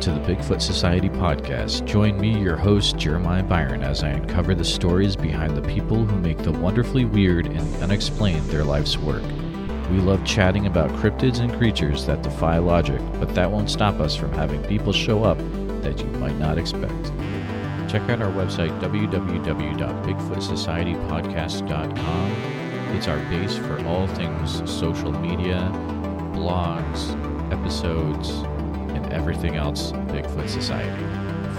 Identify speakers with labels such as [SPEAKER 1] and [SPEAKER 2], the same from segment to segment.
[SPEAKER 1] To the Bigfoot Society podcast. Join me, your host, Jeremiah Byron, as I uncover the stories behind the people who make the wonderfully weird and unexplained their life's work. We love chatting about cryptids and creatures that defy logic, but that won't stop us from having people show up that you might not expect. Check out our website, www.bigfootsocietypodcast.com. It's our base for all things social media, blogs, episodes, everything else Bigfoot Society.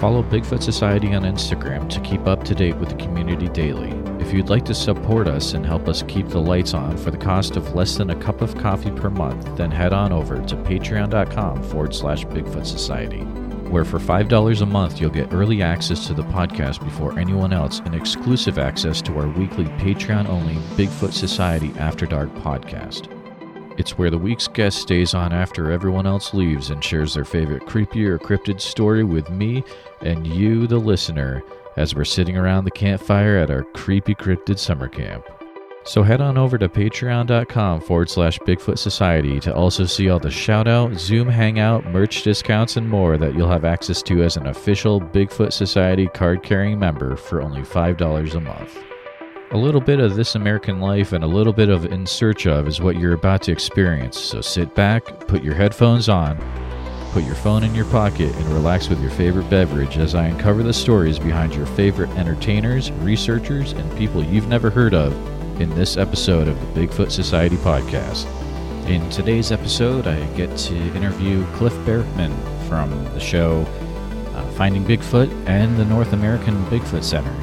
[SPEAKER 1] Follow Bigfoot Society on Instagram to keep up to date with the community daily. If you'd like to support us and help us keep the lights on for the cost of less than a cup of coffee per month, then head on over to patreon.com forward slash Bigfoot Society where for $5 a month you'll get early access to the podcast before anyone else and exclusive access to our weekly Patreon only Bigfoot Society After Dark podcast. It's where the week's guest stays on after everyone else leaves and shares their favorite creepy or cryptid story with me and you, the listener, as we're sitting around the campfire at our creepy cryptid summer camp. So head on over to patreon.com forward slash Bigfoot Society to also see all the shout out, Zoom hangout, merch discounts, and more that you'll have access to as an official Bigfoot Society card carrying member for only $5 a month. A little bit of This American Life and a little bit of In Search of is what you're about to experience, so sit back, put your headphones on, put your phone in your pocket, and relax with your favorite beverage as I uncover the stories behind your favorite entertainers, researchers, and people you've never heard of in this episode of the Bigfoot Society podcast. In today's episode, I get to interview Cliff Barackman from the show uh, Finding Bigfoot and the North American Bigfoot Center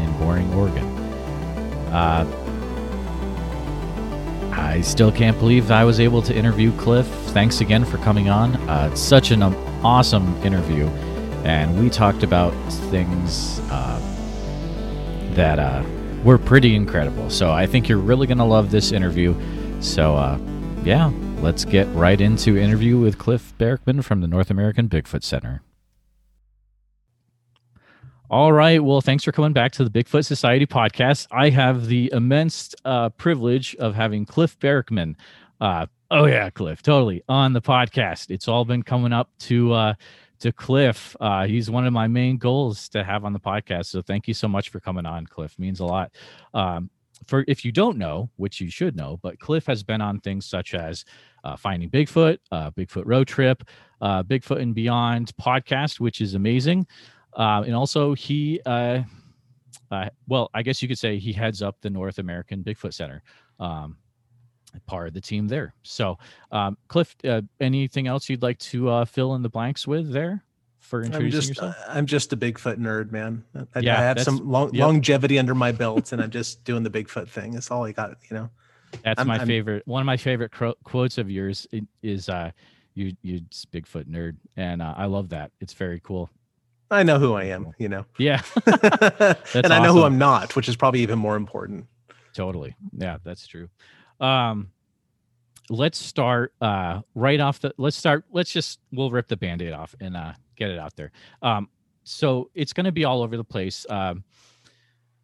[SPEAKER 1] in Boring, Oregon. Uh, I still can't believe I was able to interview Cliff. Thanks again for coming on. Uh, it's such an um, awesome interview, and we talked about things uh, that uh, were pretty incredible. So I think you're really going to love this interview. So, uh, yeah, let's get right into interview with Cliff Barackman from the North American Bigfoot Center. All right. Well, thanks for coming back to the Bigfoot Society podcast. I have the immense uh, privilege of having Cliff Barackman. Uh, oh yeah, Cliff, totally on the podcast. It's all been coming up to uh, to Cliff. Uh, he's one of my main goals to have on the podcast. So thank you so much for coming on, Cliff. Means a lot. Um, for if you don't know, which you should know, but Cliff has been on things such as uh, Finding Bigfoot, uh, Bigfoot Road Trip, uh, Bigfoot and Beyond podcast, which is amazing. Uh, and also, he, uh, uh, well, I guess you could say he heads up the North American Bigfoot Center. Um, part of the team there. So, um, Cliff, uh, anything else you'd like to uh, fill in the blanks with there for introducing
[SPEAKER 2] I'm just,
[SPEAKER 1] yourself?
[SPEAKER 2] I'm just a Bigfoot nerd, man. I,
[SPEAKER 1] Yeah,
[SPEAKER 2] I have some long,
[SPEAKER 1] yep.
[SPEAKER 2] longevity under my belt, and I'm just doing the Bigfoot thing. That's all I got, you know.
[SPEAKER 1] That's
[SPEAKER 2] I'm-
[SPEAKER 1] my
[SPEAKER 2] I'm-
[SPEAKER 1] favorite. One of my favorite cro- quotes of yours is uh, "You, you Bigfoot nerd," and uh, I love that. It's very cool.
[SPEAKER 2] I know who I am, you know,
[SPEAKER 1] Yeah,
[SPEAKER 2] and I know who. I'm not, which is probably even more important.
[SPEAKER 1] totally. Yeah, that's true. Um, let's start uh, right off the. Let's start. Let's just we'll rip the band-aid off and uh, get it out there. Um, so it's going to be all over the place. Um,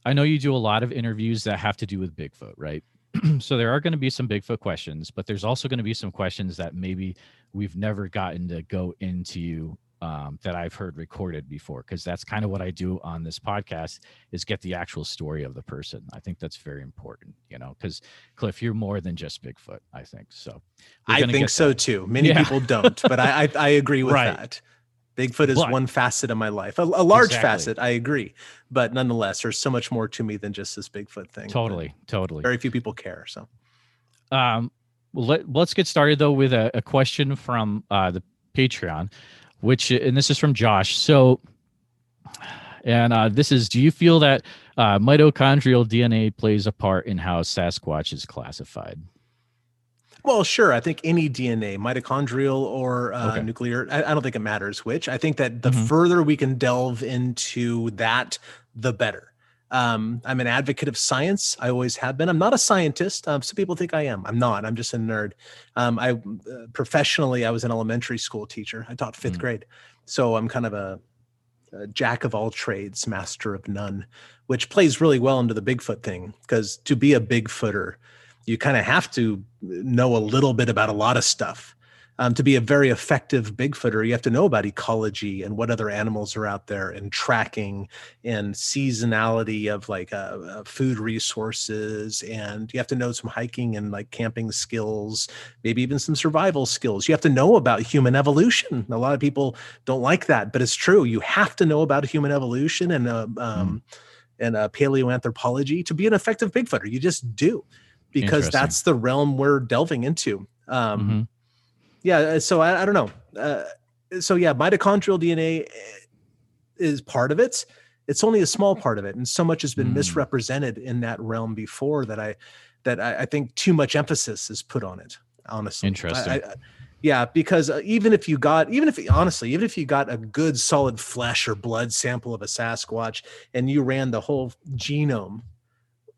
[SPEAKER 1] I know you do a lot of interviews that have to do with Bigfoot, right? so there are going to be some Bigfoot questions, but there's also going to be some questions that maybe we've never gotten to go into um, that I've heard recorded before, because that's kind of what I do on this podcast is get the actual story of the person. I think that's very important, you know, because Cliff, you're more than just Bigfoot. I think so.
[SPEAKER 2] I think so
[SPEAKER 1] that.
[SPEAKER 2] too. Many
[SPEAKER 1] Yeah.
[SPEAKER 2] people don't, but I, I, I agree with
[SPEAKER 1] Right.
[SPEAKER 2] that. Bigfoot is
[SPEAKER 1] But-
[SPEAKER 2] one facet of my life, a, a large
[SPEAKER 1] Exactly.
[SPEAKER 2] facet. I agree, but nonetheless, there's so much more to me than just this Bigfoot thing.
[SPEAKER 1] Totally, totally.
[SPEAKER 2] Very few people care. So
[SPEAKER 1] Um, well, let, let's get started though with a, a question from uh, the Patreon, which and this is from Josh. So, and uh, this is: Do you feel that uh, mitochondrial DNA plays a part in how Sasquatch is classified?
[SPEAKER 2] Well, sure. I think any DNA, mitochondrial or uh,
[SPEAKER 1] Okay.
[SPEAKER 2] nuclear, I, I don't think it matters which. I think that the
[SPEAKER 1] Mhm.
[SPEAKER 2] further we can delve into that, the better. Um, I'm an advocate of science. I always have been. I'm not a scientist. Um, some people think I am. I'm not. I'm just a nerd. Um, I uh, professionally, I was an elementary school teacher. I taught 5th
[SPEAKER 1] Mm.
[SPEAKER 2] grade, so I'm kind of a, a jack of all trades, master of none, which plays really well into the Bigfoot thing. Because to be a Bigfooter, you kind of have to know a little bit about a lot of stuff. Um, to be a very effective Bigfooter, you have to know about ecology and what other animals are out there, and tracking and seasonality of like uh, uh, food resources, and you have to know some hiking and like camping skills, maybe even some survival skills. You have to know about human evolution. A lot of people don't like that, but it's true. You have to know about human evolution and uh, um, mm. and uh, paleoanthropology to be an effective Bigfooter. You just do because that's the realm we're delving into. Um, mm-hmm yeah uh, so i, I don't know. Uh, so yeah mitochondrial dna is part of it. It's only a small part of it and so much has been mm. misrepresented in that realm before that i that I, I, think too much emphasis is put on it honestly.
[SPEAKER 1] Interesting I, I,
[SPEAKER 2] yeah because uh, even if you got even if honestly even if you got a good solid flesh or blood sample of a sasquatch and you ran the whole genome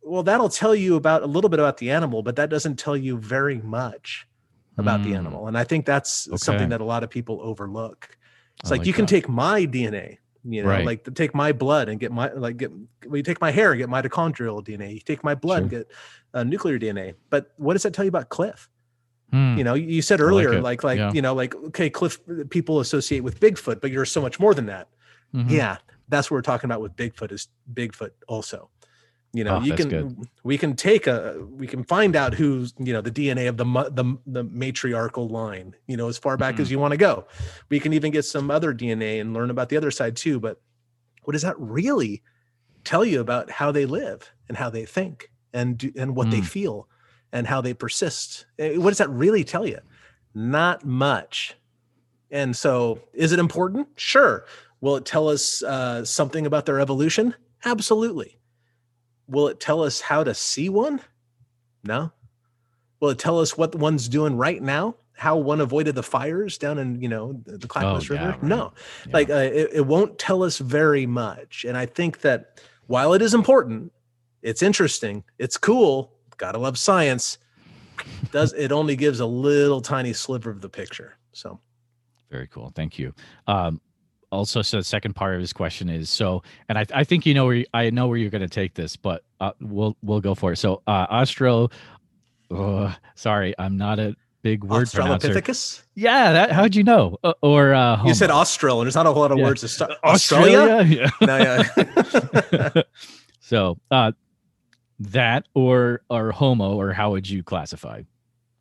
[SPEAKER 2] well that'll tell you about a little bit about the animal but that doesn't tell you very much about mm. the animal. And I think that's okay. something that a lot of people overlook. It's like, like, you that. can take my DNA, you know, right. like take my blood and get my like get well, you take my hair and get mitochondrial DNA. You take my blood sure. and get uh, nuclear DNA. But what does that tell you about Cliff? Hmm. You know, you said earlier, like like, like yeah. you know, like okay, Cliff people associate with Bigfoot, but you're so much more than that. Mm-hmm. Yeah, that's what we're talking about with Bigfoot is Bigfoot also you know oh, you can good. we can take a we can find out who's you know the dna of the the, the matriarchal line you know as far back mm-hmm. as you want to go. We can even get some other dna and learn about the other side too but what does that really tell you about how they live and how they think and do, and what mm. they feel and how they persist? Eh, what does that really tell you? Not much. And so is it important? Sure. Will it tell us uh, something about their evolution? Absolutely Will it tell us how to see one? No. Will it tell us what one's doing right now? How one avoided the fires down in you know the Clackamas oh, River? Yeah, right. No, yeah. like uh, it, it won't tell us very much. And I think that while it is important, it's interesting, it's cool. Gotta love science. Does it only gives a little tiny sliver of the picture? So
[SPEAKER 1] very cool. Thank you. Um, also so the second part of his question is so and i, I think you know where you, i know where you're going to take this but uh, we'll we'll go for it. So uh austro uh, sorry i'm not a big word
[SPEAKER 2] australopithecus?
[SPEAKER 1] Yeah that how'd you know? Uh, or uh
[SPEAKER 2] you said austral and there's not a whole lot of yeah. words. To start
[SPEAKER 1] australia, australia? yeah. No, yeah. So uh that or or homo or how would you classify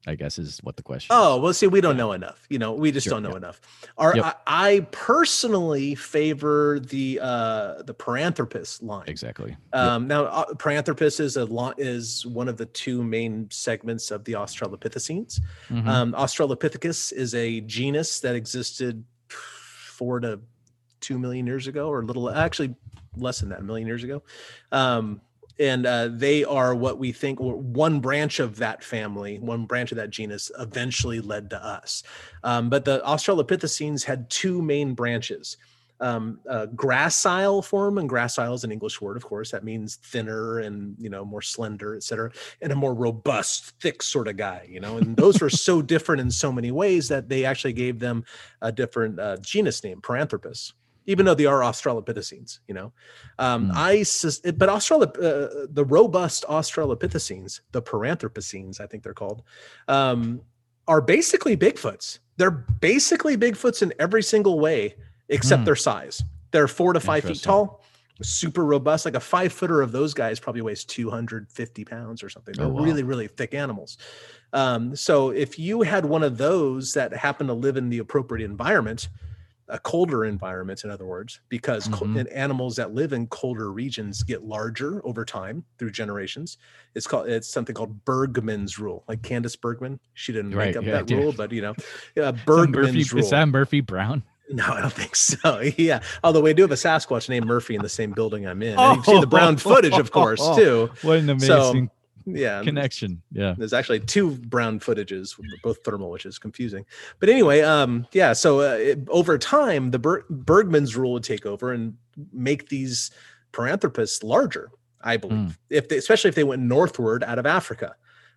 [SPEAKER 1] I guess is what the question.
[SPEAKER 2] Oh well, see, we don't know enough. You know, we just sure, don't know yep. enough. Our, yep. I, I, personally favor the uh the Paranthropus line.
[SPEAKER 1] Exactly.
[SPEAKER 2] Um, yep. Now, uh, Paranthropus is a lot is one of the two main segments of the Australopithecines. Mm-hmm. Um, Australopithecus is a genus that existed four to two million years ago, or a little actually less than that, a million years ago. Um, and uh, they are what we think one branch of that family, one branch of that genus, eventually led to us. Um, but the Australopithecines had two main branches. Um, uh, gracile form, and gracile is an English word, of course. That means thinner and you know more slender, et cetera, and a more robust, thick sort of guy. You know, and those were so different in so many ways that they actually gave them a different uh, genus name, Paranthropus even though they are Australopithecines, you know. Um, mm. I but Australop- uh, the robust Australopithecines, the Paranthropocines, I think they're called, um, are basically Bigfoots. They're basically Bigfoots in every single way except mm. their size. They're four to five feet tall, super robust. Like a five footer of those guys probably weighs 250 pounds or something. They're oh, wow. really, really thick animals. Um, so if you had one of those that happened to live in the appropriate environment, a colder environment, in other words, because mm-hmm. animals that live in colder regions get larger over time through generations. It's called it's something called Bergmann's rule, like Candace Bergman. She didn't right, make up yeah, that rule, but you know, uh, Bergmann's
[SPEAKER 1] Murphy,
[SPEAKER 2] rule.
[SPEAKER 1] Is that Murphy Brown?
[SPEAKER 2] No, I don't think so. Yeah, although we do have a Sasquatch named Murphy in the same building I'm in. Oh, and you've seen the brown footage, of course, too.
[SPEAKER 1] What an amazing yeah. connection. Yeah.
[SPEAKER 2] There's actually two brown footages both thermal which is confusing. But anyway um yeah so uh, it, over time the Ber- bergmann's rule would take over and make these paranthropus larger i believe. Mm. if they, especially if they went northward out of africa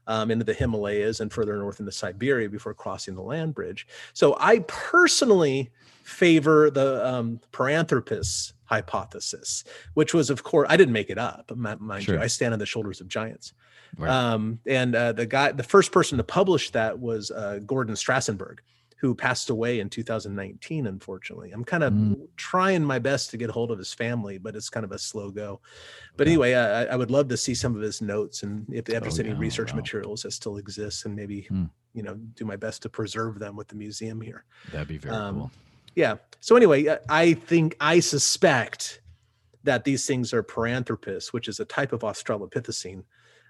[SPEAKER 2] um, into the himalayas and further north into siberia before crossing the land bridge so i personally favor the um, paranthropus hypothesis which was of course i didn't make it up mind sure. you i stand on the shoulders of giants Right. Um, and uh, the guy, the first person to publish that was uh, Gordon Strasenburgh, who passed away in 2019. Unfortunately, I'm kind of
[SPEAKER 1] Mm.
[SPEAKER 2] trying my best to get hold of his family, but it's kind of a slow go. But
[SPEAKER 1] Yeah.
[SPEAKER 2] anyway, I, I would love to see some of his notes and if, if there's
[SPEAKER 1] Oh,
[SPEAKER 2] any
[SPEAKER 1] yeah,
[SPEAKER 2] research
[SPEAKER 1] wow.
[SPEAKER 2] materials that still exist, and maybe
[SPEAKER 1] Hmm.
[SPEAKER 2] you know do my best to preserve them with the museum here.
[SPEAKER 1] That'd be very
[SPEAKER 2] Um,
[SPEAKER 1] cool.
[SPEAKER 2] Yeah. So anyway, I- I think I suspect that these things are Paranthropus, which is a type of Australopithecine.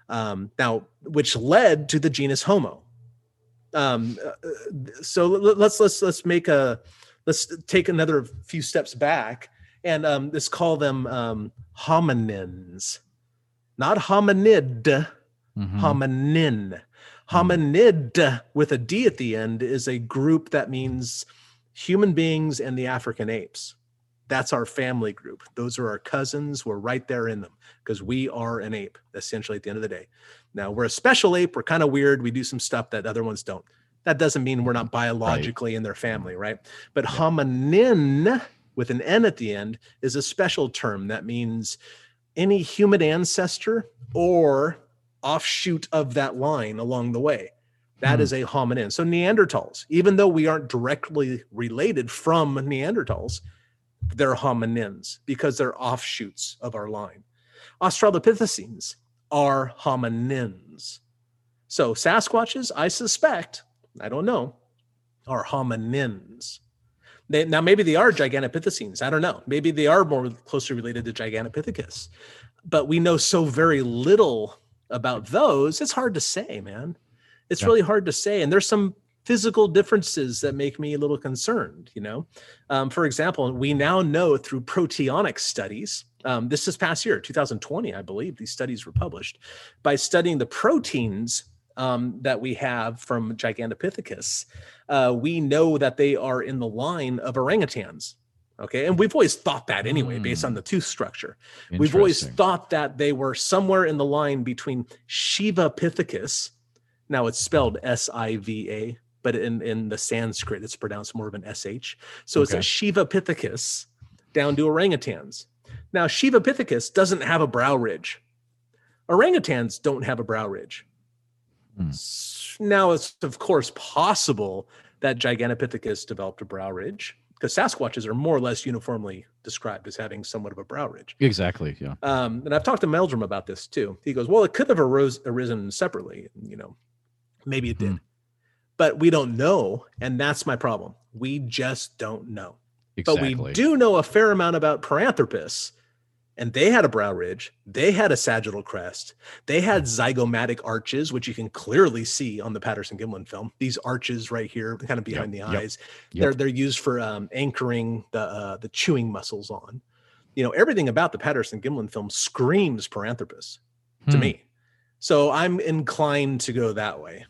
[SPEAKER 2] Um, now, which led to the genus Homo. Um, uh, uh, so let's let's let's make a let's take another few steps back and um, let's call them um, hominins, not hominid
[SPEAKER 1] Mhm.
[SPEAKER 2] hominin. Hominid with a D at the end is a group that means human beings and the African apes. That's our family group. Those are our cousins. We're right there in them because we are an ape, essentially, at the end of the day. Now, we're a special ape. We're kind of weird. We do some stuff that other ones don't. That doesn't mean we're not biologically in their family, right? But
[SPEAKER 1] Yeah.
[SPEAKER 2] hominin with an N at the end is a special term that means any human ancestor or offshoot of that line along the way. That
[SPEAKER 1] Hmm.
[SPEAKER 2] is a hominin. So Neanderthals, even though we aren't directly related from Neanderthals, they're hominins because they're offshoots of our line. Australopithecines are hominins. So Sasquatches, I suspect, I don't know, are hominins. They, now maybe they are Gigantopithecines. I don't know. Maybe they are more closely related to Gigantopithecus. But we know so very little about those. It's hard to say, man. It's
[SPEAKER 1] Yeah.
[SPEAKER 2] really hard to say. And there's some physical differences that make me a little concerned. You know, um, for example, we now know through proteomic studies. Um, this is past year, 2020, I believe. These studies were published by studying the proteins um, that we have from Gigantopithecus. Uh, we know that they are in the line of orangutans. Okay, and we've always thought that anyway, based on
[SPEAKER 1] Mm.
[SPEAKER 2] the tooth structure. We've always thought that they were somewhere in the line between Shiva Pithecus. Now it's spelled S I V A, but in, in the Sanskrit, it's pronounced more of an SH. So it's a Shiva Pithecus down to orangutans. Now, Shiva Pithecus doesn't have a brow ridge. Orangutans don't have a brow ridge. S- Now, it's of course possible that Gigantopithecus developed a brow ridge because Sasquatches are more or less uniformly described as having somewhat of a brow ridge.
[SPEAKER 1] Exactly. Yeah.
[SPEAKER 2] Um, and I've talked to Meldrum about this too. He goes, "Well, it could have arose, arisen separately. You know, maybe it did,
[SPEAKER 1] Hmm.
[SPEAKER 2] but we don't know, and that's my problem. We just don't know.
[SPEAKER 1] Exactly.
[SPEAKER 2] But we do know a fair amount about Paranthropus, and they had a brow ridge, they had a sagittal crest, they had zygomatic arches, which you can clearly see on the Patterson Gimlin film. These arches right here, kind of behind
[SPEAKER 1] Yep,
[SPEAKER 2] the eyes,
[SPEAKER 1] yep.
[SPEAKER 2] they're they're used for um, anchoring the uh, the chewing muscles on. You know, everything about the Patterson Gimlin film screams Paranthropus to
[SPEAKER 1] Hmm.
[SPEAKER 2] me. So I'm inclined to go that way.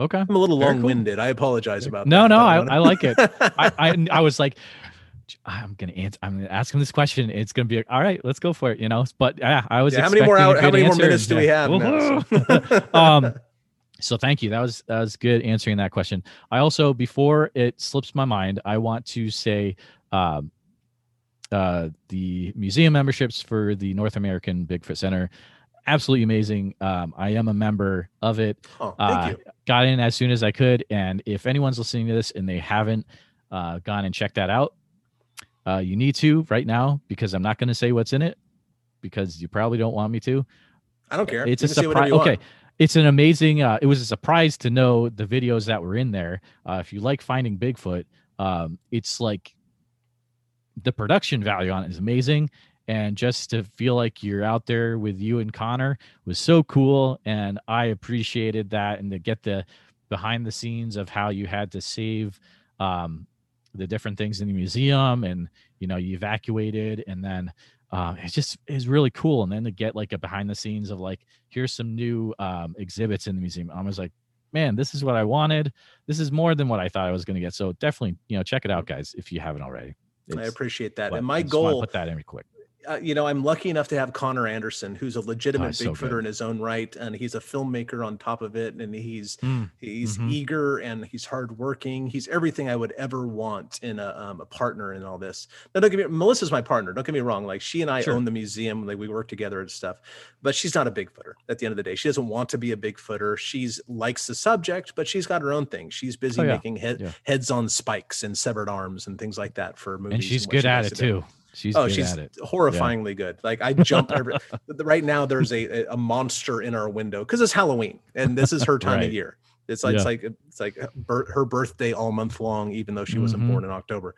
[SPEAKER 1] Okay.
[SPEAKER 2] I'm a little long-winded. I apologize about
[SPEAKER 1] No,
[SPEAKER 2] that.
[SPEAKER 1] no,
[SPEAKER 2] but
[SPEAKER 1] I, I like it. I, I I was like, I'm gonna answer. I'm gonna ask him this question. It's gonna be like, all right. Let's go for it. You know. But yeah, I was.
[SPEAKER 2] Yeah, how many more hour, how many more minutes do we have now? So-
[SPEAKER 1] um so thank you that was that was good answering that question i also before it slips my mind i want to say um uh the museum memberships for the north american bigfoot center absolutely amazing um i am a member of it
[SPEAKER 2] oh, thank
[SPEAKER 1] uh,
[SPEAKER 2] you.
[SPEAKER 1] got in as soon as i could and if anyone's listening to this and they haven't uh gone and checked that out uh you need to right now because i'm not going to say what's in it because you probably don't want me to
[SPEAKER 2] I don't care.
[SPEAKER 1] it's
[SPEAKER 2] You
[SPEAKER 1] a
[SPEAKER 2] can say whatever
[SPEAKER 1] surprise.
[SPEAKER 2] want.
[SPEAKER 1] Okay, it's an amazing. Uh, it was a surprise to know the videos that were in there. Uh, if you like finding Bigfoot, um, it's like the production value on it is amazing, and just to feel like you're out there with you and Connor was so cool, and I appreciated that, and to get the behind the scenes of how you had to save um, the different things in the museum, and you know you evacuated, and then um, it's just is really cool. And then to get like a behind the scenes of like, here's some new um, exhibits in the museum. I was like, man, this is what I wanted. This is more than what I thought I was going to get. So definitely, you know, check it out, guys, if you haven't already.
[SPEAKER 2] I appreciate that.
[SPEAKER 1] but
[SPEAKER 2] And my goal,
[SPEAKER 1] put that in real quick.
[SPEAKER 2] Uh, you know, I'm lucky enough to have Connor Anderson, who's a legitimate
[SPEAKER 1] Oh,
[SPEAKER 2] Bigfooter
[SPEAKER 1] good.
[SPEAKER 2] in his own right, and he's a filmmaker on top of it, and he's
[SPEAKER 1] Mm,
[SPEAKER 2] he's
[SPEAKER 1] Mhm.
[SPEAKER 2] eager and he's hardworking. He's everything I would ever want in a, um, a partner in all this. Now, don't get me. Melissa's my partner. Don't get me wrong. Like she and I
[SPEAKER 1] Sure.
[SPEAKER 2] own the museum. Like we work together and stuff. But she's not a Bigfooter. At the end of the day, she doesn't want to be a Bigfooter. She's likes the subject, but she's got her own thing. She's busy
[SPEAKER 1] Oh, yeah.
[SPEAKER 2] making head,
[SPEAKER 1] Yeah.
[SPEAKER 2] heads on spikes and severed arms and things like that for movies.
[SPEAKER 1] and she's
[SPEAKER 2] what
[SPEAKER 1] good
[SPEAKER 2] she
[SPEAKER 1] at it too. She's
[SPEAKER 2] oh, she's horrifyingly good. Like I jump every right now. There's a a monster in our window because it's Halloween and this is her time
[SPEAKER 1] Right.
[SPEAKER 2] of year. It's like it's like it's like her birthday all month long, even though she wasn't
[SPEAKER 1] Mhm.
[SPEAKER 2] born in October.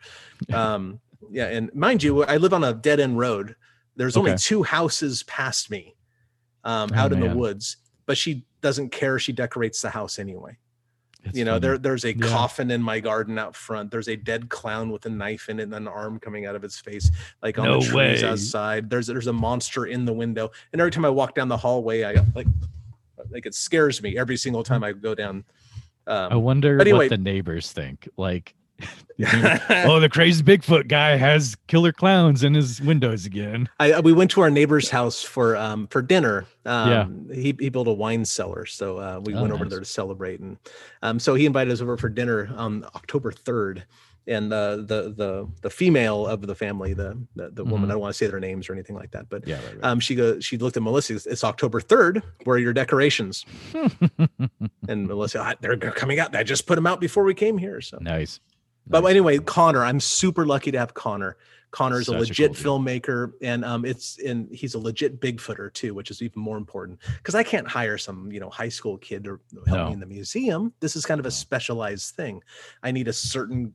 [SPEAKER 2] Um, yeah, and mind you, I live on a dead end road. There's only two houses past me, um,
[SPEAKER 1] Oh,
[SPEAKER 2] out in the woods. But she doesn't care. She decorates the house anyway
[SPEAKER 1] It's
[SPEAKER 2] you know
[SPEAKER 1] funny.
[SPEAKER 2] there there's a
[SPEAKER 1] Yeah.
[SPEAKER 2] coffin in my garden out front there's a dead clown with a knife in it and an arm coming out of its face like on
[SPEAKER 1] No
[SPEAKER 2] the trees
[SPEAKER 1] way.
[SPEAKER 2] outside there's there's a monster in the window and every time i walk down the hallway i like like it scares me every single time i go down
[SPEAKER 1] I
[SPEAKER 2] um
[SPEAKER 1] wonder
[SPEAKER 2] anyway-
[SPEAKER 1] what the neighbors think. Like, oh, the crazy Bigfoot guy has killer clowns in his windows again.
[SPEAKER 2] I, we went to our neighbor's house for um for dinner. Um, he he built a wine cellar, so uh, we
[SPEAKER 1] Oh,
[SPEAKER 2] went over there to celebrate, and um, so he invited us over for dinner on October third. And uh, the the the female of the family, the the, the woman,
[SPEAKER 1] Mhm.
[SPEAKER 2] I don't want to say their names or anything like that, but
[SPEAKER 1] Yeah, right, right.
[SPEAKER 2] um, she goes, she looked at Melissa. It's, it's October third. Where are your decorations? And Melissa, "Ah, they're coming out. I just put them out before we came here. So
[SPEAKER 1] nice.
[SPEAKER 2] But
[SPEAKER 1] Nice.
[SPEAKER 2] anyway, Connor, I'm super lucky to have Connor. Connor's
[SPEAKER 1] Such
[SPEAKER 2] a
[SPEAKER 1] a
[SPEAKER 2] legit
[SPEAKER 1] cool
[SPEAKER 2] filmmaker, and um, it's and he's a legit Bigfooter too, which is even more important because I can't hire some you know high school kid to help
[SPEAKER 1] No.
[SPEAKER 2] me in the museum. This is kind of a specialized thing. I need a certain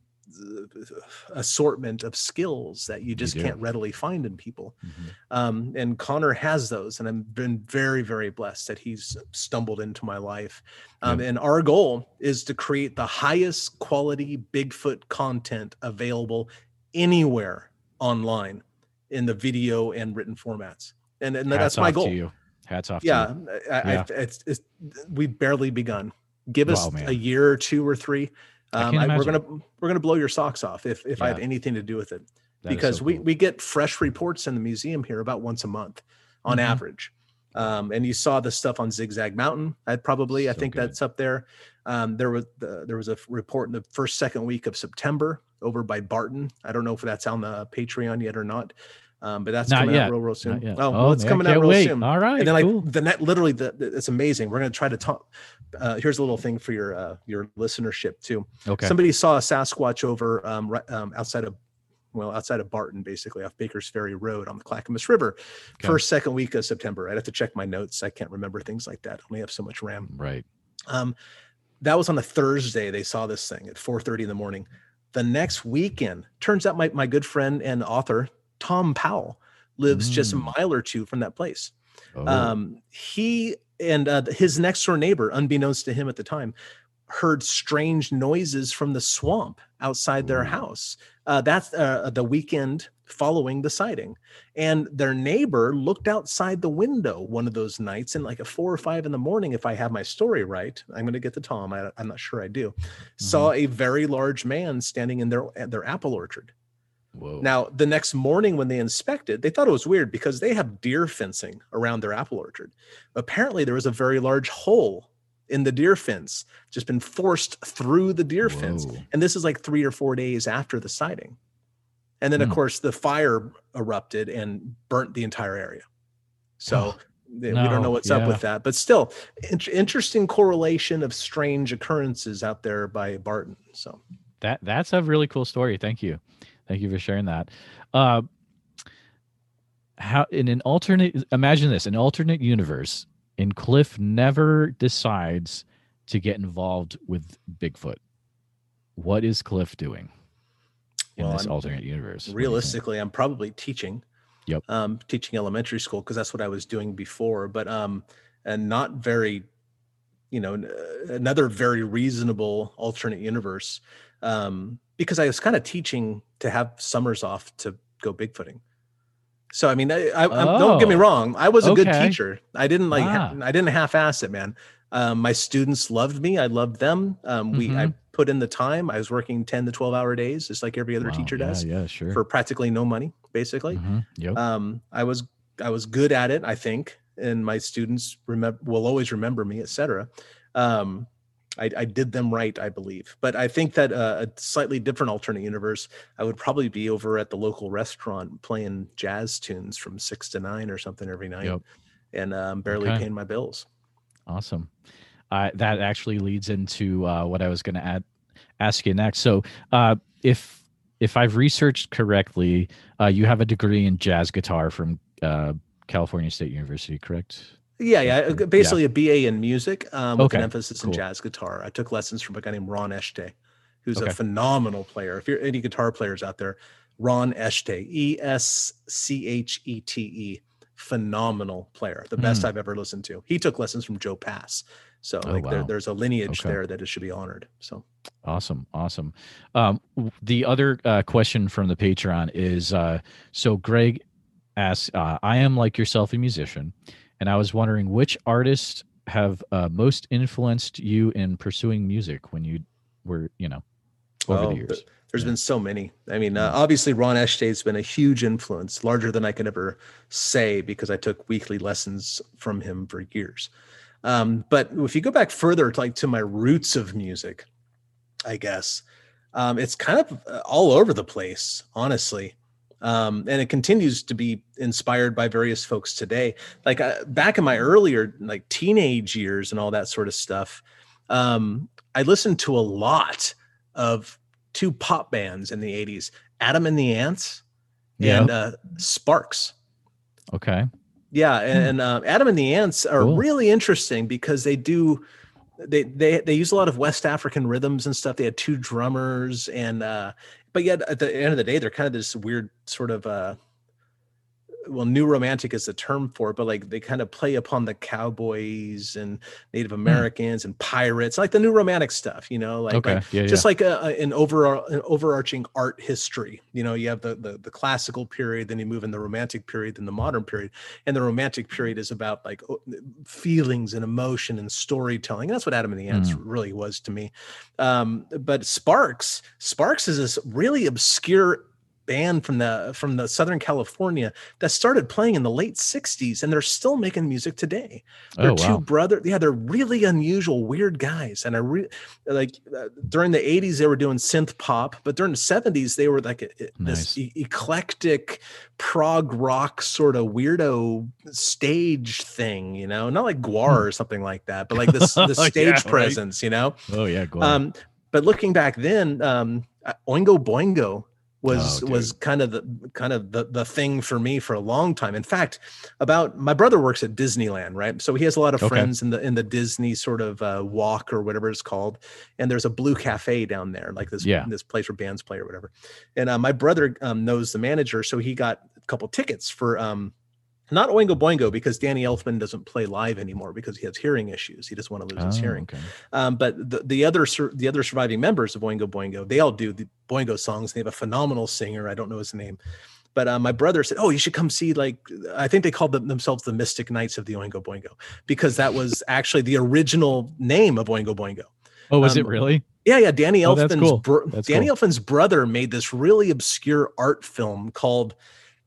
[SPEAKER 2] assortment of skills that you just
[SPEAKER 1] do.
[SPEAKER 2] can't readily find in people.
[SPEAKER 1] Mhm.
[SPEAKER 2] Um, and Connor has those, and I've been very, very blessed that he's stumbled into my life. Um, And our goal is to create the highest quality Bigfoot content available anywhere online in the video and written formats. And, and that's my goal.
[SPEAKER 1] To you. Hats off.
[SPEAKER 2] Yeah,
[SPEAKER 1] To you.
[SPEAKER 2] I, I, it's, it's we've barely begun. Give us
[SPEAKER 1] Wow,
[SPEAKER 2] a year or two or three.
[SPEAKER 1] I
[SPEAKER 2] Um,
[SPEAKER 1] can't
[SPEAKER 2] I, we're gonna we're gonna blow your socks off if if I have anything to do with it
[SPEAKER 1] That
[SPEAKER 2] because
[SPEAKER 1] so
[SPEAKER 2] we
[SPEAKER 1] cool.
[SPEAKER 2] we get fresh reports in the museum here about once a month on
[SPEAKER 1] Mhm.
[SPEAKER 2] average. Um, and you saw the stuff on Zigzag Mountain. I'd probably I think
[SPEAKER 1] good.
[SPEAKER 2] that's up there. Um, there was the, there was a report in the first second week of September over by Barton. I don't know if that's on the Patreon yet or not, um, but that's
[SPEAKER 1] Not
[SPEAKER 2] coming
[SPEAKER 1] yet.
[SPEAKER 2] out real real soon. Oh, well, it's coming out real
[SPEAKER 1] wait.
[SPEAKER 2] soon
[SPEAKER 1] All right.
[SPEAKER 2] and then like
[SPEAKER 1] cool.
[SPEAKER 2] the net literally the, the- it's amazing we're going to try to talk uh, here's a little thing for your uh, your listenership too
[SPEAKER 1] okay.
[SPEAKER 2] somebody saw a sasquatch over um, right, um, outside of well outside of barton basically off bakers ferry road on the clackamas river
[SPEAKER 1] Okay.
[SPEAKER 2] first second week of september i'd have to check my notes i can't remember things like that I only have so much ram
[SPEAKER 1] right.
[SPEAKER 2] um, that was on a Thursday. They saw this thing at 4:30 in the morning. The next weekend, turns out my, my good friend and author Thom Powell lives just a
[SPEAKER 1] Mm.
[SPEAKER 2] mile or two from that place.
[SPEAKER 1] Oh,
[SPEAKER 2] Um, he and uh, his next door neighbor, unbeknownst to him at the time, heard strange noises from the swamp outside their
[SPEAKER 1] Ooh.
[SPEAKER 2] house. Uh, that's uh, the weekend following the sighting. And their neighbor looked outside the window one of those nights and like a four or five in the morning, if I have my story right, I'm going to get to Thom. I, I'm not sure I do. Saw a very large man standing in their their apple orchard.
[SPEAKER 1] Whoa.
[SPEAKER 2] Now, the next morning when they inspected, they thought it was weird because they have deer fencing around their apple orchard. Apparently, there was a very large hole in the deer fence, just been forced through the deer fence. And this is like three or four days after the sighting. And then, of
[SPEAKER 1] Hmm.
[SPEAKER 2] course, the fire erupted and burnt the entire area. So they- we don't know what's up with that. But still, in- interesting correlation of strange occurrences out there by Barton. So,
[SPEAKER 1] that that's a really cool story. Thank you, thank you for sharing that. Uh, how in an alternate? Imagine this: an alternate universe, and Cliff never decides to get involved with Bigfoot. What is Cliff doing in
[SPEAKER 2] Well,
[SPEAKER 1] this
[SPEAKER 2] I'm-
[SPEAKER 1] alternate universe? What do you think?
[SPEAKER 2] realistically i'm probably teaching
[SPEAKER 1] Yep.
[SPEAKER 2] um teaching elementary school because that's what i was doing before but um and not very you know uh, another very reasonable alternate universe um because i was kind of teaching to have summers off to go bigfooting so i mean i, I I'm- don't get me
[SPEAKER 1] Oh,
[SPEAKER 2] wrong i was a good teacher i didn't like
[SPEAKER 1] Ah.
[SPEAKER 2] i didn't half-ass it man um, my students loved me i loved them um, we I, put in the time. I was working 10 to 12 hour days, just like every other
[SPEAKER 1] Wow,
[SPEAKER 2] teacher does,
[SPEAKER 1] Yeah, sure.
[SPEAKER 2] for practically no money, basically.
[SPEAKER 1] Mhm, Yep.
[SPEAKER 2] Um, I was I was good at it, I think, and my students remember will always remember me, etc. Um, I, I did them right, I believe. But I think that uh, a slightly different alternate universe, I would probably be over at the local restaurant playing jazz tunes from six to nine or something every night,
[SPEAKER 1] Yep.
[SPEAKER 2] and um, barely
[SPEAKER 1] Okay.
[SPEAKER 2] paying my bills.
[SPEAKER 1] Awesome. Uh, that actually leads into uh, what I was going to ask you next. So, uh, if if I've researched correctly, uh, you have a degree in jazz guitar from uh, California State University, correct?
[SPEAKER 2] Yeah, yeah, uh,
[SPEAKER 1] yeah.
[SPEAKER 2] basically a BA in music um, with
[SPEAKER 1] Okay,
[SPEAKER 2] an emphasis
[SPEAKER 1] cool.
[SPEAKER 2] in jazz guitar. I took lessons from a guy named Ron Eschete, who's
[SPEAKER 1] Okay.
[SPEAKER 2] a phenomenal player. If you're any guitar players out there, Ron Eschete, E S C H E T E, phenomenal player, the best
[SPEAKER 1] Hmm.
[SPEAKER 2] I've ever listened to. He took lessons from Joe Pass, so
[SPEAKER 1] Oh,
[SPEAKER 2] like there, there's a lineage
[SPEAKER 1] Okay.
[SPEAKER 2] there that it should be honored. So
[SPEAKER 1] Awesome, awesome. Um, the other uh, question from the Patreon is uh, so Greg asks, uh, "I am like yourself a musician, and I was wondering which artists have uh, most influenced you in pursuing music when you were, you know, over
[SPEAKER 2] Oh,
[SPEAKER 1] the years."
[SPEAKER 2] There's
[SPEAKER 1] Yeah.
[SPEAKER 2] been so many. I mean, uh,
[SPEAKER 1] Mm.
[SPEAKER 2] obviously, Ron Eschete's been a huge influence, larger than I could ever say, because I took weekly lessons from him for years. Um, but if you go back further, to like to my roots of music, I guess um, it's kind of uh, all over the place, honestly. Um, and it continues to be inspired by various folks today. Like uh, back in my earlier, like teenage years and all that sort of stuff, um, I listened to a lot of two pop bands in the 80s Adam and the Ants
[SPEAKER 1] Yeah.
[SPEAKER 2] and uh, Sparks.
[SPEAKER 1] Okay.
[SPEAKER 2] Yeah, and, and uh, Adam and the Ants are
[SPEAKER 1] Cool.
[SPEAKER 2] really interesting because they do they they they use a lot of West African rhythms and stuff. They had two drummers and uh but yet at the end of the day they're kind of this weird sort of uh well new romantic is the term for it but like they kind of play upon the cowboys and native americans and pirates like the new romantic stuff you know like,
[SPEAKER 1] okay.
[SPEAKER 2] like
[SPEAKER 1] yeah.
[SPEAKER 2] just like a, a- an over an overarching art history you know you have the, the the classical period then you move in the romantic period then the modern period and the romantic period is about like feelings and emotion and storytelling and that's what adam and the ants really was to me um but sparks sparks is this really obscure band from the from the southern california that started playing in the late 60s and they're still making music today they're
[SPEAKER 1] oh
[SPEAKER 2] two
[SPEAKER 1] wow.
[SPEAKER 2] brother yeah they're really unusual weird guys and i re- like uh, during the 80s they were doing synth pop but during the 70s they were like a, a-
[SPEAKER 1] Nice.
[SPEAKER 2] this e- eclectic prog rock sort of weirdo stage thing you know not like GWAR or something like that but like this the
[SPEAKER 1] Hmm. Yeah,
[SPEAKER 2] stage
[SPEAKER 1] right.
[SPEAKER 2] presence you know
[SPEAKER 1] Oh yeah. On.
[SPEAKER 2] um but looking back then um uh, oingo boingo was
[SPEAKER 1] Oh,
[SPEAKER 2] was kind of the kind of the the thing for me for a long time. In fact about my brother works at disneyland right? So he has a lot of
[SPEAKER 1] Okay.
[SPEAKER 2] friends in the in the disney sort of uh, walk or whatever it's called. And there's a blue cafe down there like this
[SPEAKER 1] Yeah.
[SPEAKER 2] this place where bands play or whatever. And uh, my brother um, knows the manager so he got a couple tickets for um not Oingo Boingo because Danny Elfman doesn't play live anymore because he has hearing issues. He doesn't want to lose his
[SPEAKER 1] Oh,
[SPEAKER 2] hearing.
[SPEAKER 1] okay.
[SPEAKER 2] Um, but the, the other sur- the other surviving members of Oingo Boingo, they all do the Boingo songs. They have a phenomenal singer. I don't know his name, but uh, my brother said, "Oh, you should come see." Like I think they called them, themselves the Mystic Knights of the Oingo Boingo because that was actually the original name of Oingo Boingo.
[SPEAKER 1] Oh, was
[SPEAKER 2] um,
[SPEAKER 1] it really?
[SPEAKER 2] Yeah, yeah. Danny
[SPEAKER 1] Oh,
[SPEAKER 2] Elfman's
[SPEAKER 1] cool.
[SPEAKER 2] bro-
[SPEAKER 1] That's
[SPEAKER 2] Danny
[SPEAKER 1] cool.
[SPEAKER 2] Elfman's brother made this really obscure art film called,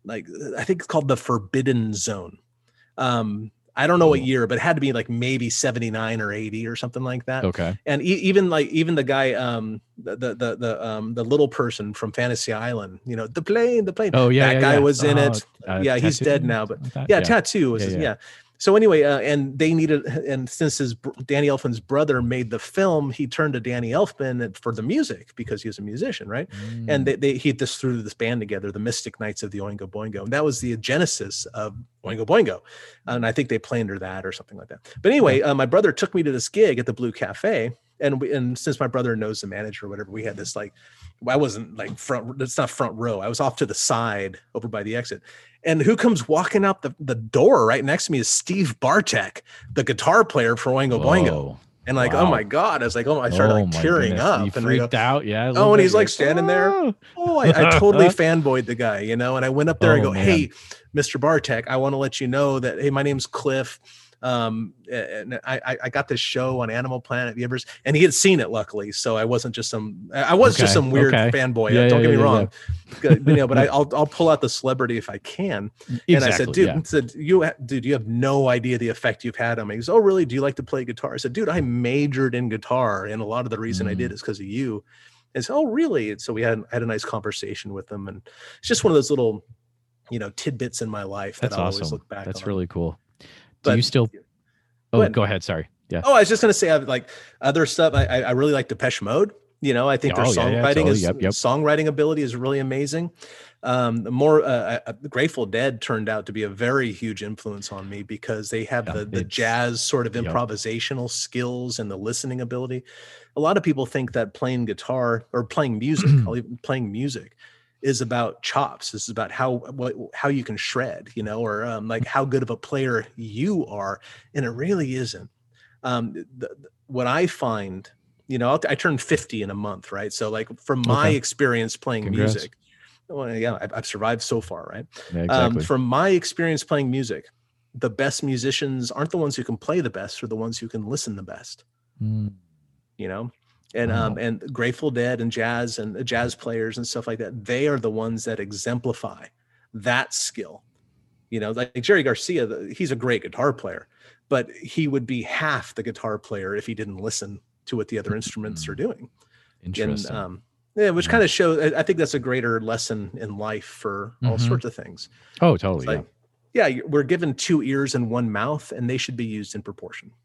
[SPEAKER 2] like, I think it's called The Forbidden Zone. Um, I don't know what year, but it had to be like maybe seventy nine or eighty or something like that
[SPEAKER 1] Okay.
[SPEAKER 2] and e- even like even the guy um the the the, the um the little person from fantasy island you know the plane the plane
[SPEAKER 1] Oh yeah.
[SPEAKER 2] that
[SPEAKER 1] yeah,
[SPEAKER 2] guy
[SPEAKER 1] yeah.
[SPEAKER 2] was in
[SPEAKER 1] Oh,
[SPEAKER 2] it
[SPEAKER 1] uh,
[SPEAKER 2] yeah he's dead now but
[SPEAKER 1] like
[SPEAKER 2] yeah, tattoo was
[SPEAKER 1] Yeah, yeah.
[SPEAKER 2] yeah. So anyway uh, and they needed and since his danny elfman's brother made the film he turned to danny elfman for the music because he was a musician right
[SPEAKER 1] Mm.
[SPEAKER 2] and they, they he just threw this band together, the Mystic Knights of the Oingo Boingo, and that was the genesis of Oingo Boingo, and I think they play under that or something like that. But anyway, uh, my brother took me to this gig at the Blue Cafe, and we, and since my brother knows the manager or whatever, we had this like, I wasn't like front, it's not front row, I was off to the side over by the exit, and who comes walking out the, the door right next to me is Steve Bartek, the guitar player for Oingo Boingo,
[SPEAKER 1] Whoa.
[SPEAKER 2] and like,
[SPEAKER 1] Wow.
[SPEAKER 2] oh my god, I was like, oh, I started
[SPEAKER 1] Oh,
[SPEAKER 2] like tearing
[SPEAKER 1] goodness.
[SPEAKER 2] up,
[SPEAKER 1] You
[SPEAKER 2] and I go,
[SPEAKER 1] freaked out. Yeah.
[SPEAKER 2] Oh, and he's,
[SPEAKER 1] You're
[SPEAKER 2] like, standing there.
[SPEAKER 1] "Oh."
[SPEAKER 2] Oh, I, I totally fanboyed the guy, you know, and I went up there and
[SPEAKER 1] Oh,
[SPEAKER 2] go,
[SPEAKER 1] man.
[SPEAKER 2] Hey, Mr. Bartek, I want to let you know that, hey, my name's Cliff. Um, and I, I got this show on Animal Planet. Ever, and he had seen it luckily, so I wasn't just some. I was
[SPEAKER 1] Okay,
[SPEAKER 2] just some weird
[SPEAKER 1] okay.
[SPEAKER 2] fanboy.
[SPEAKER 1] Yeah,
[SPEAKER 2] don't
[SPEAKER 1] yeah,
[SPEAKER 2] get me wrong, you know. But I, I'll I'll pull out the celebrity if I can.
[SPEAKER 1] Exactly.
[SPEAKER 2] And I said, dude. I said, you, ha- dude, you have no idea the effect you've had on me. He goes, oh, really? Do you like to play guitar? I said, dude, I majored in guitar, and a lot of the reason I did
[SPEAKER 1] Mm.
[SPEAKER 2] is because of you. And so, oh, really? And so we had had a nice conversation with him, and it's just one of those little, you know, tidbits in my life
[SPEAKER 1] That's
[SPEAKER 2] that I'll always look back.
[SPEAKER 1] That's
[SPEAKER 2] on.
[SPEAKER 1] really cool. Do you still? Oh, go ahead. Sorry. Yeah.
[SPEAKER 2] Oh, I was just gonna say, I like other stuff. I I, I really like Depeche Mode. You know, I think their
[SPEAKER 1] Oh, yeah, yeah,
[SPEAKER 2] songwriting
[SPEAKER 1] totally.
[SPEAKER 2] is
[SPEAKER 1] Yep, yep.
[SPEAKER 2] songwriting ability is really amazing. Um, the more uh, uh, Grateful Dead turned out to be a very huge influence on me because they have
[SPEAKER 1] Yeah,
[SPEAKER 2] the the jazz sort of
[SPEAKER 1] yep.
[SPEAKER 2] improvisational skills and the listening ability. A lot of people think that playing guitar or playing music, playing music, is about chops. This is about how what how you can shred, you know, or um, like how good of a player you are, and it really isn't. Um, the, what I find, you know, I'll, I turned fifty in a month, right? So, like from my
[SPEAKER 1] Okay.
[SPEAKER 2] experience playing
[SPEAKER 1] Congrats.
[SPEAKER 2] music, well, yeah, I've, I've survived so far, right?
[SPEAKER 1] Yeah,
[SPEAKER 2] Um,
[SPEAKER 1] exactly.
[SPEAKER 2] from my experience playing music, the best musicians aren't the ones who can play the best, or the ones who can listen the best
[SPEAKER 1] Mm,
[SPEAKER 2] you know and um and grateful dead and jazz and uh, jazz players and stuff like that they are the ones that exemplify that skill you know like jerry garcia he's a great guitar player but he would be half the guitar player if he didn't listen to what the other instruments are doing and
[SPEAKER 1] interesting.
[SPEAKER 2] um yeah which kind of shows I- think that's a greater lesson in life for all
[SPEAKER 1] Mhm.
[SPEAKER 2] sorts of things
[SPEAKER 1] oh, totally.
[SPEAKER 2] like yeah you- we're given two ears and one mouth and they should be used in proportion
[SPEAKER 1] yeah.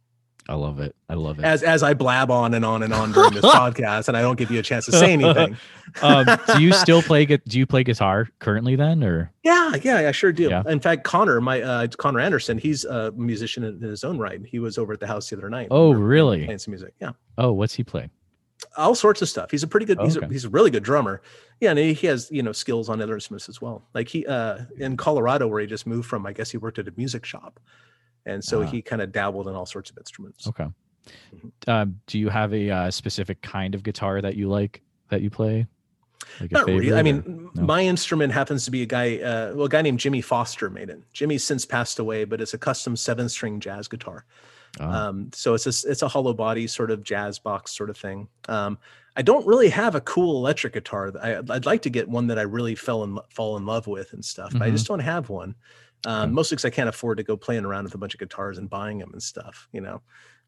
[SPEAKER 1] I love it. I love it.
[SPEAKER 2] as as I blab on and on and on during this podcast, and I don't give you a chance to say anything.
[SPEAKER 1] um, do you still play? Do you play guitar currently then, or?
[SPEAKER 2] Yeah, yeah, I sure do.
[SPEAKER 1] Yeah.
[SPEAKER 2] In fact, Connor, my uh, Connor Anderson, he's a musician in his own right. He was over at the house the other night.
[SPEAKER 1] Oh, really?
[SPEAKER 2] Playing some music. Yeah,
[SPEAKER 1] Oh, what's he playing?
[SPEAKER 2] all sorts of stuff. He's a pretty good. He's a, he's a really good drummer. Yeah, and he he has you know skills on other instruments as well. Like he uh in Colorado, where he just moved from, I guess he worked at a music shop, and so
[SPEAKER 1] Ah.
[SPEAKER 2] he kind of dabbled in all sorts of instruments.
[SPEAKER 1] Okay.
[SPEAKER 2] Mhm.
[SPEAKER 1] Um, do you have a uh, specific kind of guitar that you like that you play? Like
[SPEAKER 2] Not really. I mean,
[SPEAKER 1] no?
[SPEAKER 2] my instrument happens to be a guy, uh, well, a guy named Jimmy Foster made it. Jimmy's since passed away, but it's a custom seven string jazz guitar.
[SPEAKER 1] Ah,
[SPEAKER 2] Um, so it's a, it's a hollow body sort of jazz box sort of thing. Um, I don't really have a cool electric guitar. I, I'd like to get one that I really fell in fall in love with and stuff, but I just don't have one. Um, Mostly because I can't afford to go playing around with a bunch of guitars and buying them and stuff, you know.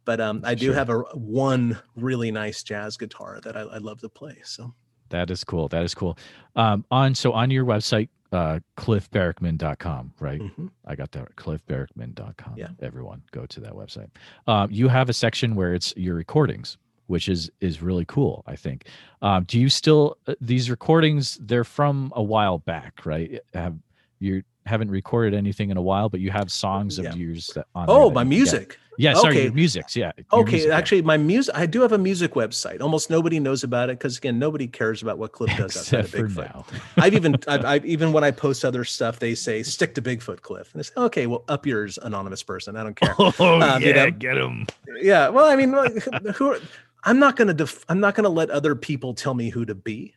[SPEAKER 2] But um, I do
[SPEAKER 1] Sure.
[SPEAKER 2] have a one really nice jazz guitar that I, I love to play. So
[SPEAKER 1] that is cool. That is cool. Um, on so on your website, uh, cliffbarackman.com, right?
[SPEAKER 2] mhm.
[SPEAKER 1] I got that cliffbarackman.com.
[SPEAKER 2] Yeah.
[SPEAKER 1] Everyone go to that website. Um, you have a section where it's your recordings, which is is really cool, I think. Um, do you still uh, these recordings they're from a while back, right? Have you haven't recorded anything in a while, but you have songs of
[SPEAKER 2] Yeah.
[SPEAKER 1] yours that on
[SPEAKER 2] oh,
[SPEAKER 1] that
[SPEAKER 2] my
[SPEAKER 1] you- yeah.
[SPEAKER 2] music.
[SPEAKER 1] Yeah, sorry,
[SPEAKER 2] Okay.
[SPEAKER 1] your music's, yeah. your
[SPEAKER 2] Okay,
[SPEAKER 1] music, yeah.
[SPEAKER 2] actually, my music. I do have a music website. Almost nobody knows about it because again, nobody cares about what Cliff does outside
[SPEAKER 1] except
[SPEAKER 2] of
[SPEAKER 1] for
[SPEAKER 2] Bigfoot.
[SPEAKER 1] now.
[SPEAKER 2] I've even, I've, I've even when I post other stuff, they say stick to Bigfoot, Cliff, and I say, okay, well, up yours, anonymous person. I don't care.
[SPEAKER 1] Oh
[SPEAKER 2] Um, you know,
[SPEAKER 1] get him.
[SPEAKER 2] yeah, well, I mean, who? Are, I'm not gonna, def, I'm not gonna let other people tell me who to be.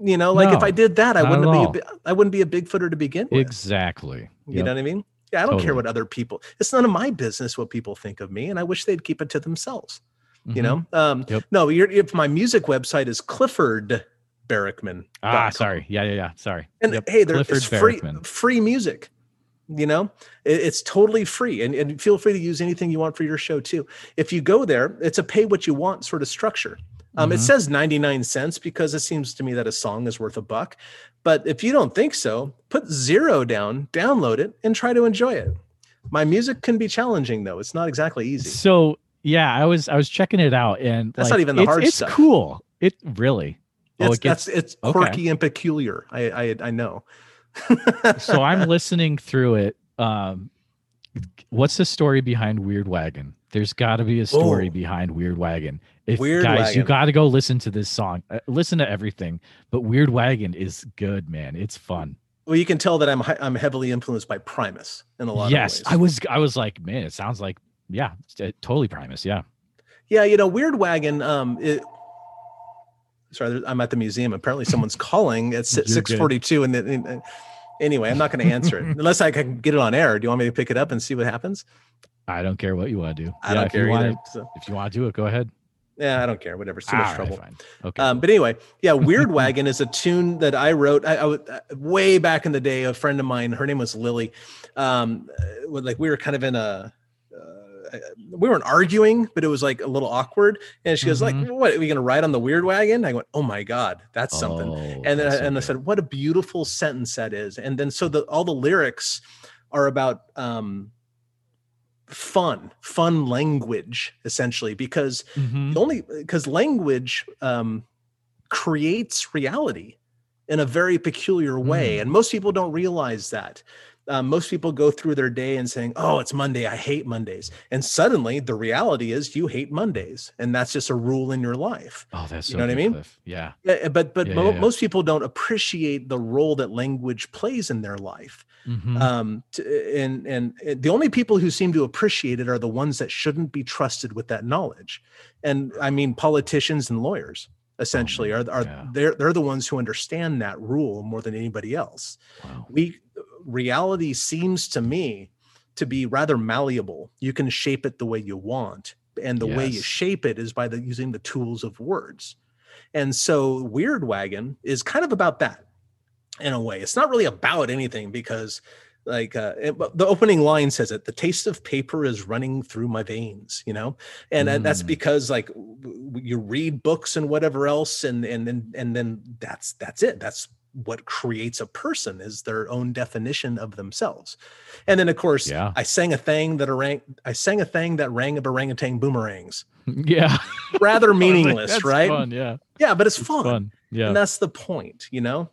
[SPEAKER 2] You know, like if I did that, I wouldn't be, a,
[SPEAKER 1] all.
[SPEAKER 2] I wouldn't be a Bigfooter to begin with.
[SPEAKER 1] Exactly.
[SPEAKER 2] You
[SPEAKER 1] Yep.
[SPEAKER 2] know what I mean? Yeah, I don't care what other people. It's none of my business what people think of me, and I wish they'd keep it to themselves. You
[SPEAKER 1] Mhm.
[SPEAKER 2] know, um,
[SPEAKER 1] Yep.
[SPEAKER 2] no, if my music website is Clifford Barackman.
[SPEAKER 1] Ah, sorry. Yeah, yeah, yeah. Sorry.
[SPEAKER 2] And
[SPEAKER 1] Yep,
[SPEAKER 2] hey, there, it's free free music. You know, It- it's totally free, and, and feel free to use anything you want for your show too. If you go there, it's a pay what you want sort of structure. Um, It
[SPEAKER 1] Mhm.
[SPEAKER 2] says ninety nine cents because it seems to me that a song is worth a buck. But if you don't think so, put zero down, download it, and try to enjoy it. My music can be challenging though; it's not exactly easy.
[SPEAKER 1] So yeah, I was I was checking it out, and
[SPEAKER 2] That's
[SPEAKER 1] like,
[SPEAKER 2] not even the
[SPEAKER 1] it's,
[SPEAKER 2] hard
[SPEAKER 1] It's
[SPEAKER 2] stuff.
[SPEAKER 1] cool. It really. oh,
[SPEAKER 2] It's,
[SPEAKER 1] it gets.
[SPEAKER 2] that's it's
[SPEAKER 1] okay.
[SPEAKER 2] quirky and peculiar. I I, I know.
[SPEAKER 1] so I'm listening through it. Um, what's the story behind Weird Wagon? There's got to be a story
[SPEAKER 2] Oh.
[SPEAKER 1] behind Weird Wagon. If
[SPEAKER 2] Weird
[SPEAKER 1] guys, you got to go listen to this song. Uh, listen to everything, but Weird Wagon is good, man. It's fun.
[SPEAKER 2] Well, you can tell that I'm I'm heavily influenced by Primus in a lot
[SPEAKER 1] yes,
[SPEAKER 2] of
[SPEAKER 1] I
[SPEAKER 2] ways.
[SPEAKER 1] was I was like, man, it sounds like yeah, uh, totally Primus. Yeah.
[SPEAKER 2] yeah, you know, Weird Wagon. Um, it, sorry, I'm at the museum. Apparently, someone's calling at six forty two, and, the- and Anyway, I'm not going to answer it unless I can get it on air. Do you want me to pick it up and see what happens?
[SPEAKER 1] I don't care what you want to do.
[SPEAKER 2] I don't
[SPEAKER 1] if
[SPEAKER 2] care
[SPEAKER 1] you
[SPEAKER 2] either.
[SPEAKER 1] want to,
[SPEAKER 2] so-
[SPEAKER 1] if you want to do it, go ahead.
[SPEAKER 2] Yeah, I don't care. Whatever. It's too much
[SPEAKER 1] right,
[SPEAKER 2] trouble.
[SPEAKER 1] fine. Okay.
[SPEAKER 2] Um, but anyway, yeah, Weird Wagon is a tune that I wrote. I, I uh, way back in the day. A friend of mine, her name was Lily. Um, uh, like we were kind of in a. Uh, we weren't arguing, but it was like a little awkward. And she goes, "Like, what? Are we gonna ride on the Weird Wagon?" I went, "Oh my god, that's something."
[SPEAKER 1] Oh,
[SPEAKER 2] and then I, and I said, "What a beautiful sentence that is." And then so the all the lyrics are about um, fun, fun language, essentially, because
[SPEAKER 1] Mhm.
[SPEAKER 2] the only because language um, creates reality in a very peculiar way,
[SPEAKER 1] Mm.
[SPEAKER 2] and most people don't realize that. Um, most people go through their day and saying, "Oh, it's Monday. I hate Mondays," and suddenly the reality is you hate Mondays, and that's just a rule in your life.
[SPEAKER 1] Oh, that's
[SPEAKER 2] you
[SPEAKER 1] so
[SPEAKER 2] know what I mean?
[SPEAKER 1] Cliff. Yeah.
[SPEAKER 2] Yeah, but but
[SPEAKER 1] Yeah,
[SPEAKER 2] mo-
[SPEAKER 1] yeah, yeah.
[SPEAKER 2] most people don't appreciate the role that language plays in their life.
[SPEAKER 1] Mhm.
[SPEAKER 2] Um, t- and and the only people who seem to appreciate it are the ones that shouldn't be trusted with that knowledge. And I mean, politicians and lawyers essentially are are
[SPEAKER 1] Oh, yeah.
[SPEAKER 2] they're they're the ones who understand that rule more than anybody else.
[SPEAKER 1] wow.
[SPEAKER 2] We reality seems to me to be rather malleable. You can shape it the way you want, and the way you shape it is by the using the tools of words. And so Weird Wagon is kind of about that in a way. It's not really about anything because like uh, it- the opening line says it the taste of paper is running through my veins you know and uh, that's
[SPEAKER 1] Mm.
[SPEAKER 2] because like w- you read books and whatever else and and then and then that's that's it that's what creates a person is their own definition of themselves and then of course
[SPEAKER 1] Yeah.
[SPEAKER 2] i sang a thing that rang i sang a thing that rang of orangutan boomerangs
[SPEAKER 1] Yeah.
[SPEAKER 2] rather
[SPEAKER 1] I was like,
[SPEAKER 2] meaningless right
[SPEAKER 1] Fun. Yeah.
[SPEAKER 2] yeah but it's,
[SPEAKER 1] It's
[SPEAKER 2] fun
[SPEAKER 1] fun. Yeah.
[SPEAKER 2] and that's the point you know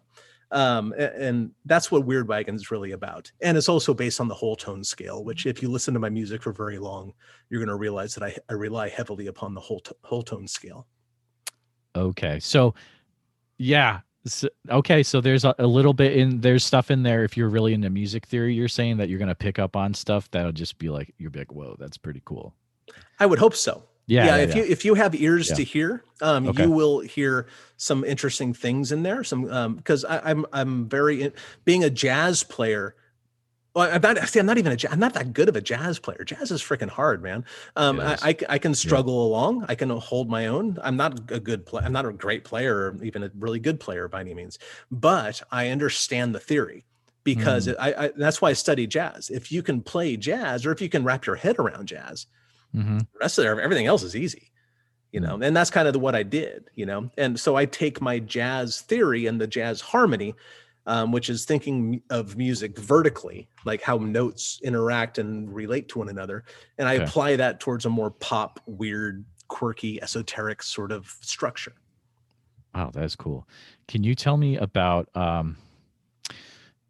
[SPEAKER 2] um and, that's what weird wagon is really about and it's also based on the whole tone scale which if you listen to my music for very long you're going to realize that I, I rely heavily upon the whole, t- whole tone scale
[SPEAKER 1] Okay. So, yeah. So, okay. So there's a, a little bit in there's stuff in there. If you're really into music theory, you're saying that you're gonna pick up on stuff that'll just be like you'll be like, whoa, that's pretty cool.
[SPEAKER 2] i would hope so
[SPEAKER 1] Yeah.
[SPEAKER 2] yeah,
[SPEAKER 1] yeah,
[SPEAKER 2] if
[SPEAKER 1] yeah.
[SPEAKER 2] you if you have ears
[SPEAKER 1] Yeah.
[SPEAKER 2] to hear um
[SPEAKER 1] Okay.
[SPEAKER 2] you will hear some interesting things in there some um because i'm i'm very in, being a jazz player well, I'm not. See, I'm not even a. I'm not that good of a jazz player. Jazz is freaking hard, man. Um, I. I I can struggle along. I can hold my own. I'm not a good player. I'm not a great player, or even a really good player by any means. But I understand the theory because
[SPEAKER 1] Mm.
[SPEAKER 2] it, I, I. That's why I study jazz. If you can play jazz, or if you can wrap your head around jazz,
[SPEAKER 1] Mhm.
[SPEAKER 2] the rest of everything else is easy you know and that's kind of the, what i did you know and so i take my jazz theory and the jazz harmony um, which is thinking of music vertically like how notes interact and relate to one another and i
[SPEAKER 1] Okay.
[SPEAKER 2] apply that towards a more pop weird quirky esoteric sort of structure
[SPEAKER 1] Wow, that's cool. Can you tell me about um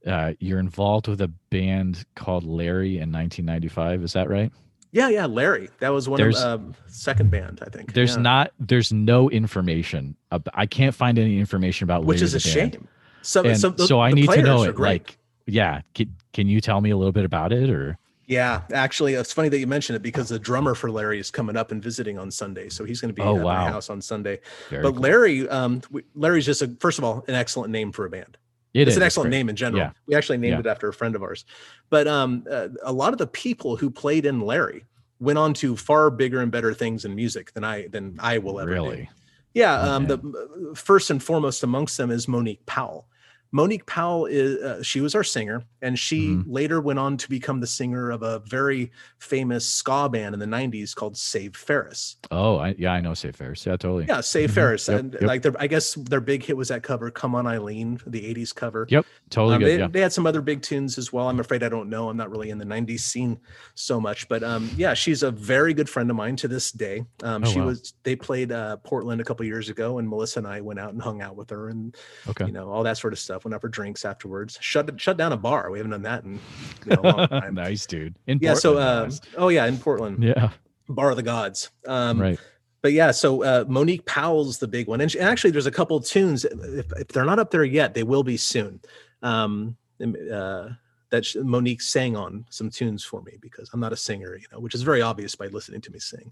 [SPEAKER 1] uh you're involved with a band called Larry in 1995, is that right?
[SPEAKER 2] Yeah yeah larry that was one
[SPEAKER 1] There's-
[SPEAKER 2] of um, second band i think
[SPEAKER 1] There's
[SPEAKER 2] yeah.
[SPEAKER 1] not there's no information. Ab- I can't find any information about
[SPEAKER 2] which
[SPEAKER 1] Larry
[SPEAKER 2] is a
[SPEAKER 1] band.
[SPEAKER 2] shame so
[SPEAKER 1] And
[SPEAKER 2] so, the-
[SPEAKER 1] so I need to know it. Like, yeah, can, can you tell me a little bit about it or
[SPEAKER 2] Yeah, actually, it's funny that you mentioned it because the drummer for Larry is coming up and visiting on Sunday, so he's going to be
[SPEAKER 1] Oh,
[SPEAKER 2] at
[SPEAKER 1] wow.
[SPEAKER 2] my house on Sunday.
[SPEAKER 1] very
[SPEAKER 2] but. Larry, um, Larry's just a first of all an excellent name for a band.
[SPEAKER 1] It
[SPEAKER 2] it's
[SPEAKER 1] is,
[SPEAKER 2] an excellent name in general.
[SPEAKER 1] Yeah.
[SPEAKER 2] We actually named
[SPEAKER 1] Yeah.
[SPEAKER 2] it after a friend of ours. But um, uh, a lot of the people who played in Larry went on to far bigger and better things in music than I than I will ever do.
[SPEAKER 1] Really?
[SPEAKER 2] Yeah,
[SPEAKER 1] Oh,
[SPEAKER 2] um, the uh, first and foremost amongst them is Monique Powell. Monique Powell is uh, she was our singer, and she
[SPEAKER 1] Mhm.
[SPEAKER 2] later went on to become the singer of a very famous ska band in the '90s called Save Ferris.
[SPEAKER 1] Oh, I, yeah, I know Save Ferris. Yeah, totally.
[SPEAKER 2] Yeah, Save
[SPEAKER 1] Mhm.
[SPEAKER 2] Ferris,
[SPEAKER 1] Yep,
[SPEAKER 2] and
[SPEAKER 1] yep.
[SPEAKER 2] like their, I guess their big hit was that cover "Come On Eileen," the '80s cover.
[SPEAKER 1] Yep, totally
[SPEAKER 2] Um,
[SPEAKER 1] good.
[SPEAKER 2] they,
[SPEAKER 1] yeah.
[SPEAKER 2] they had some other big tunes as well. I'm afraid I don't know. I'm not really in the 90s scene so much, but um, yeah, she's a very good friend of mine to this day. Um,
[SPEAKER 1] Oh,
[SPEAKER 2] she
[SPEAKER 1] wow.
[SPEAKER 2] was, they played uh, Portland a couple years ago and Melissa and I went out and hung out with her and,
[SPEAKER 1] Okay.
[SPEAKER 2] you know, all that sort of stuff. Went out for drinks afterwards, shut, shut down a bar. We haven't done that in you know, a long time.
[SPEAKER 1] nice, dude. In
[SPEAKER 2] yeah. So, uh, oh yeah, in Portland,
[SPEAKER 1] yeah,
[SPEAKER 2] Bar of the Gods. Um,
[SPEAKER 1] right.
[SPEAKER 2] but yeah, so uh, Monique Powell's the big one, and, she, and actually, there's a couple tunes. If, if they're not up there yet, they will be soon. Um, uh, that sh- Monique sang on some tunes for me because I'm not a singer, you know, which is very obvious by listening to me sing.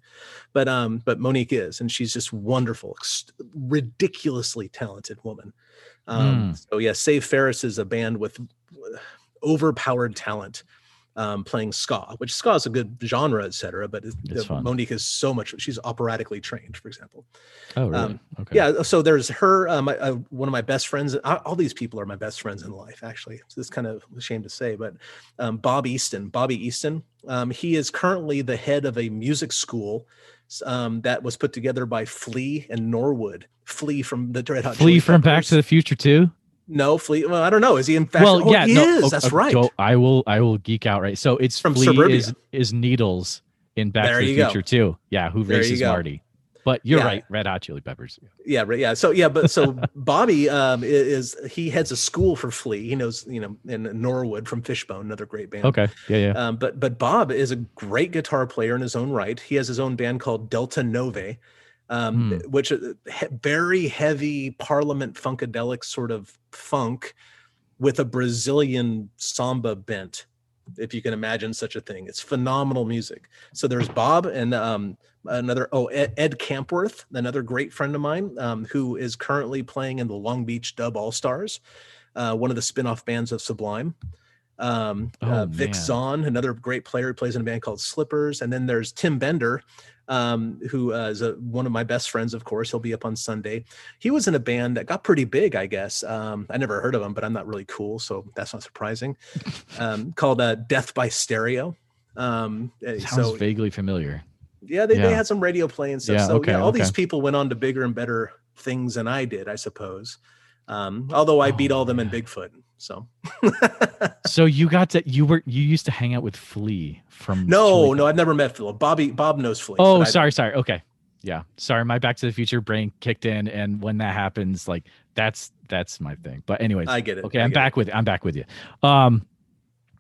[SPEAKER 2] But um, but Monique is, and she's just wonderful, ridiculously talented woman. Um, So yeah, Save Ferris is a band with overpowered talent um, playing ska, which ska is a good genre, etc. But the- Monique is so much. She's operatically trained, for example.
[SPEAKER 1] Oh, really?
[SPEAKER 2] Um,
[SPEAKER 1] okay.
[SPEAKER 2] Yeah. So there's her. Um, I, I, one of my best friends. All these people are my best friends in life. Actually, so it's kind of a shame to say, but um, Bob Easton. Bobby Easton. Um, he is currently the head of a music school um, that was put together by Flea and Norwood. Flea from the Red Hot.
[SPEAKER 1] Flea from Back to the Future too.
[SPEAKER 2] No, Flea. Well, I don't know. Is he in fact?
[SPEAKER 1] well,
[SPEAKER 2] oh,
[SPEAKER 1] yeah,
[SPEAKER 2] he
[SPEAKER 1] no,
[SPEAKER 2] is.
[SPEAKER 1] oh,
[SPEAKER 2] That's right.
[SPEAKER 1] I will. I will geek out. Right. So it's
[SPEAKER 2] From
[SPEAKER 1] Flea
[SPEAKER 2] Suburbia.
[SPEAKER 1] is is Needles in Back
[SPEAKER 2] There
[SPEAKER 1] to the
[SPEAKER 2] you go.
[SPEAKER 1] Future too. Yeah, who
[SPEAKER 2] There
[SPEAKER 1] races. Marty? But you're
[SPEAKER 2] Yeah.
[SPEAKER 1] right. Red Hot Chili Peppers.
[SPEAKER 2] Yeah, right. Yeah. So yeah, but so Bobby um, is he heads a school for Flea. He knows you know in Norwood from Fishbone, another great band.
[SPEAKER 1] Okay. Yeah. Yeah.
[SPEAKER 2] Um, but but Bob is a great guitar player in his own right. He has his own band called Delta Nove, um,
[SPEAKER 1] Hmm.
[SPEAKER 2] which is he- very heavy Parliament funkadelic sort of funk with a Brazilian samba bent, if you can imagine such a thing. It's phenomenal music. So there's Bob and um, another oh Ed, Ed Kampwirth, another great friend of mine um, who is currently playing in the Long Beach Dub All Stars, uh, one of the spin-off bands of Sublime. Um,
[SPEAKER 1] Oh,
[SPEAKER 2] uh, Vic
[SPEAKER 1] man.
[SPEAKER 2] Zahn, another great player, who plays in a band called Slippers, and then there's Tim Bender, um, who uh, is a, one of my best friends. Of course, he'll be up on Sunday. He was in a band that got pretty big, I guess. Um, I never heard of him, but I'm not really cool, so that's not surprising. Um, called uh, Death by Stereo. Um, uh,
[SPEAKER 1] Sounds
[SPEAKER 2] so
[SPEAKER 1] vaguely familiar.
[SPEAKER 2] yeah, they, they had some radio play and stuff.
[SPEAKER 1] Yeah,
[SPEAKER 2] so
[SPEAKER 1] okay,
[SPEAKER 2] yeah, all these people went on to bigger and better things than I did, I suppose. Um, although I beat
[SPEAKER 1] Oh,
[SPEAKER 2] all them in. Bigfoot. So
[SPEAKER 1] So you got to you were you used to hang out with Flea from
[SPEAKER 2] no,
[SPEAKER 1] Chili
[SPEAKER 2] no, I've never met Phil. Bobby Bob knows Flea.
[SPEAKER 1] Oh, sorry, sorry. Okay. Yeah. Sorry, my Back to the Future brain kicked in and when that happens like that's that's my thing. But anyways,
[SPEAKER 2] I get it.
[SPEAKER 1] okay,
[SPEAKER 2] I
[SPEAKER 1] I'm
[SPEAKER 2] get it.
[SPEAKER 1] back with I'm back with you. Um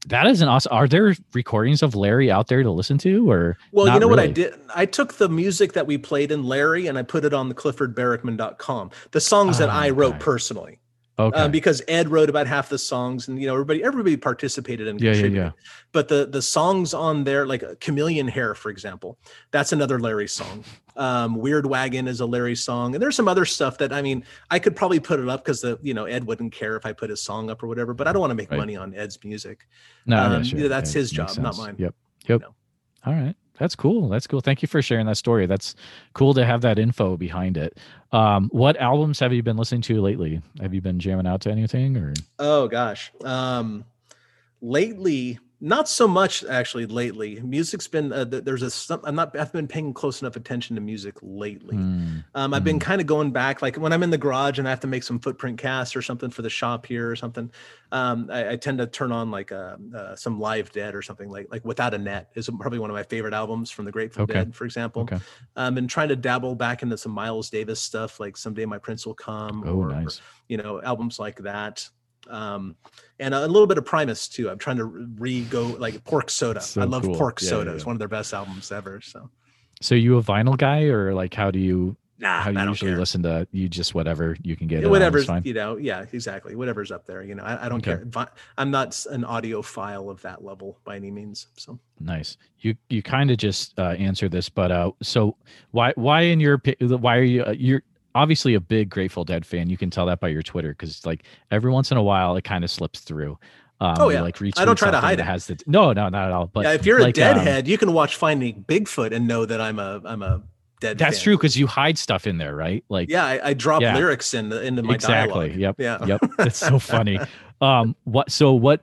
[SPEAKER 1] that is an awesome are there recordings of Larry out there to listen to or
[SPEAKER 2] Well, you know what I did? I took the music that we played in Larry and I put it on the cliffordbarrickman.com. The songs that
[SPEAKER 1] Oh,
[SPEAKER 2] I wrote
[SPEAKER 1] okay.
[SPEAKER 2] personally.
[SPEAKER 1] Okay.
[SPEAKER 2] Um, because Ed wrote about half the songs and you know everybody everybody participated and
[SPEAKER 1] Yeah, yeah,
[SPEAKER 2] contributed.
[SPEAKER 1] yeah.
[SPEAKER 2] But the the songs on there, like uh, Chameleon Hair, for example, that's another Larry song. Um, Weird Wagon is a Larry song, and there's some other stuff that I mean I could probably put it up because the you know Ed wouldn't care if I put his song up or whatever. But I don't want to make
[SPEAKER 1] Right.
[SPEAKER 2] money on Ed's music.
[SPEAKER 1] No,
[SPEAKER 2] um,
[SPEAKER 1] sure.
[SPEAKER 2] yeah, that's
[SPEAKER 1] Yeah,
[SPEAKER 2] his job, not mine.
[SPEAKER 1] Yep. Yep.
[SPEAKER 2] know.
[SPEAKER 1] All right. That's cool. That's cool. Thank you for sharing that story. That's cool to have that info behind it. Um, what albums have you been listening to lately? Have you been jamming out to anything or
[SPEAKER 2] Oh gosh. Um lately not so much actually lately music's been uh, there's a some, i'm not i've been paying close enough attention to music lately
[SPEAKER 1] Hmm,
[SPEAKER 2] um i've been
[SPEAKER 1] mm.
[SPEAKER 2] kind of going back like when i'm in the garage and i have to make some footprint casts or something for the shop here or something um i, I tend to turn on like uh, uh, some live dead or something like like without a net is probably one of my favorite albums from the grateful
[SPEAKER 1] Okay.
[SPEAKER 2] dead for example
[SPEAKER 1] okay.
[SPEAKER 2] um and trying to dabble back into some miles davis stuff like someday my prince will come
[SPEAKER 1] Oh,
[SPEAKER 2] or,
[SPEAKER 1] nice.
[SPEAKER 2] you know albums like that um and a little bit of primus too. I'm trying to re go like pork soda.
[SPEAKER 1] So
[SPEAKER 2] i love
[SPEAKER 1] cool.
[SPEAKER 2] pork
[SPEAKER 1] Yeah,
[SPEAKER 2] soda.
[SPEAKER 1] Yeah,
[SPEAKER 2] it's one of their best albums ever so.
[SPEAKER 1] So you a vinyl guy or like how do you
[SPEAKER 2] nah
[SPEAKER 1] how do
[SPEAKER 2] i
[SPEAKER 1] you
[SPEAKER 2] don't
[SPEAKER 1] usually
[SPEAKER 2] care.
[SPEAKER 1] listen to you just whatever you can get
[SPEAKER 2] Yeah, whatever's you know yeah exactly. Whatever's up there you know. I, I don't
[SPEAKER 1] Okay.
[SPEAKER 2] care. I'm not an audiophile of that level by any means so.
[SPEAKER 1] Nice. You you kind of just uh, answered this, but uh, so why why in your why are you uh, you're obviously a big Grateful Dead fan? You can tell that by your Twitter because like every once in a while it kind of slips through. Um,
[SPEAKER 2] Oh, yeah.
[SPEAKER 1] like
[SPEAKER 2] I don't try to hide it.
[SPEAKER 1] Has the, no, no, not at all. But
[SPEAKER 2] yeah if you're
[SPEAKER 1] like,
[SPEAKER 2] a
[SPEAKER 1] um,
[SPEAKER 2] deadhead you can watch finding bigfoot and know that i'm a i'm a dead
[SPEAKER 1] that's
[SPEAKER 2] fan.
[SPEAKER 1] true because you hide stuff in there, right? Like
[SPEAKER 2] yeah i, I drop
[SPEAKER 1] Yeah.
[SPEAKER 2] lyrics in the, into my
[SPEAKER 1] exactly.
[SPEAKER 2] dialogue
[SPEAKER 1] Yep.
[SPEAKER 2] yeah
[SPEAKER 1] Yep. It's so funny. Um, what? So what?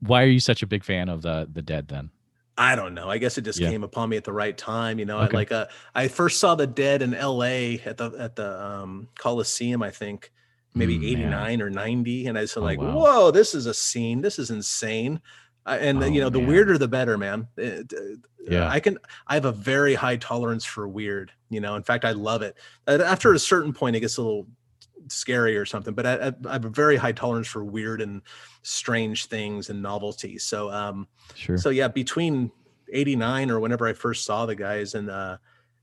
[SPEAKER 1] Why are you such a big fan of the the Dead then?
[SPEAKER 2] I don't know. I guess it just
[SPEAKER 1] Yeah.
[SPEAKER 2] came upon me at the right time. You know, I, like uh, I first saw the Dead in L.A. at the at the um, Coliseum. I think maybe
[SPEAKER 1] Mm, man.
[SPEAKER 2] eighty nine or ninety, and I was
[SPEAKER 1] Oh,
[SPEAKER 2] like,
[SPEAKER 1] wow.
[SPEAKER 2] "Whoa, this is a scene. This is insane." I, and
[SPEAKER 1] Oh,
[SPEAKER 2] you know, the
[SPEAKER 1] man.
[SPEAKER 2] weirder the better, man. It- uh,
[SPEAKER 1] Yeah.
[SPEAKER 2] I can. I have a very high tolerance for weird. You know, in fact, I love it. After a certain point, it gets a little scary or something. But I, I, have a very high tolerance for weird and strange things and novelty. So, um,
[SPEAKER 1] Sure.
[SPEAKER 2] so yeah, between 89 or whenever I first saw the guys and uh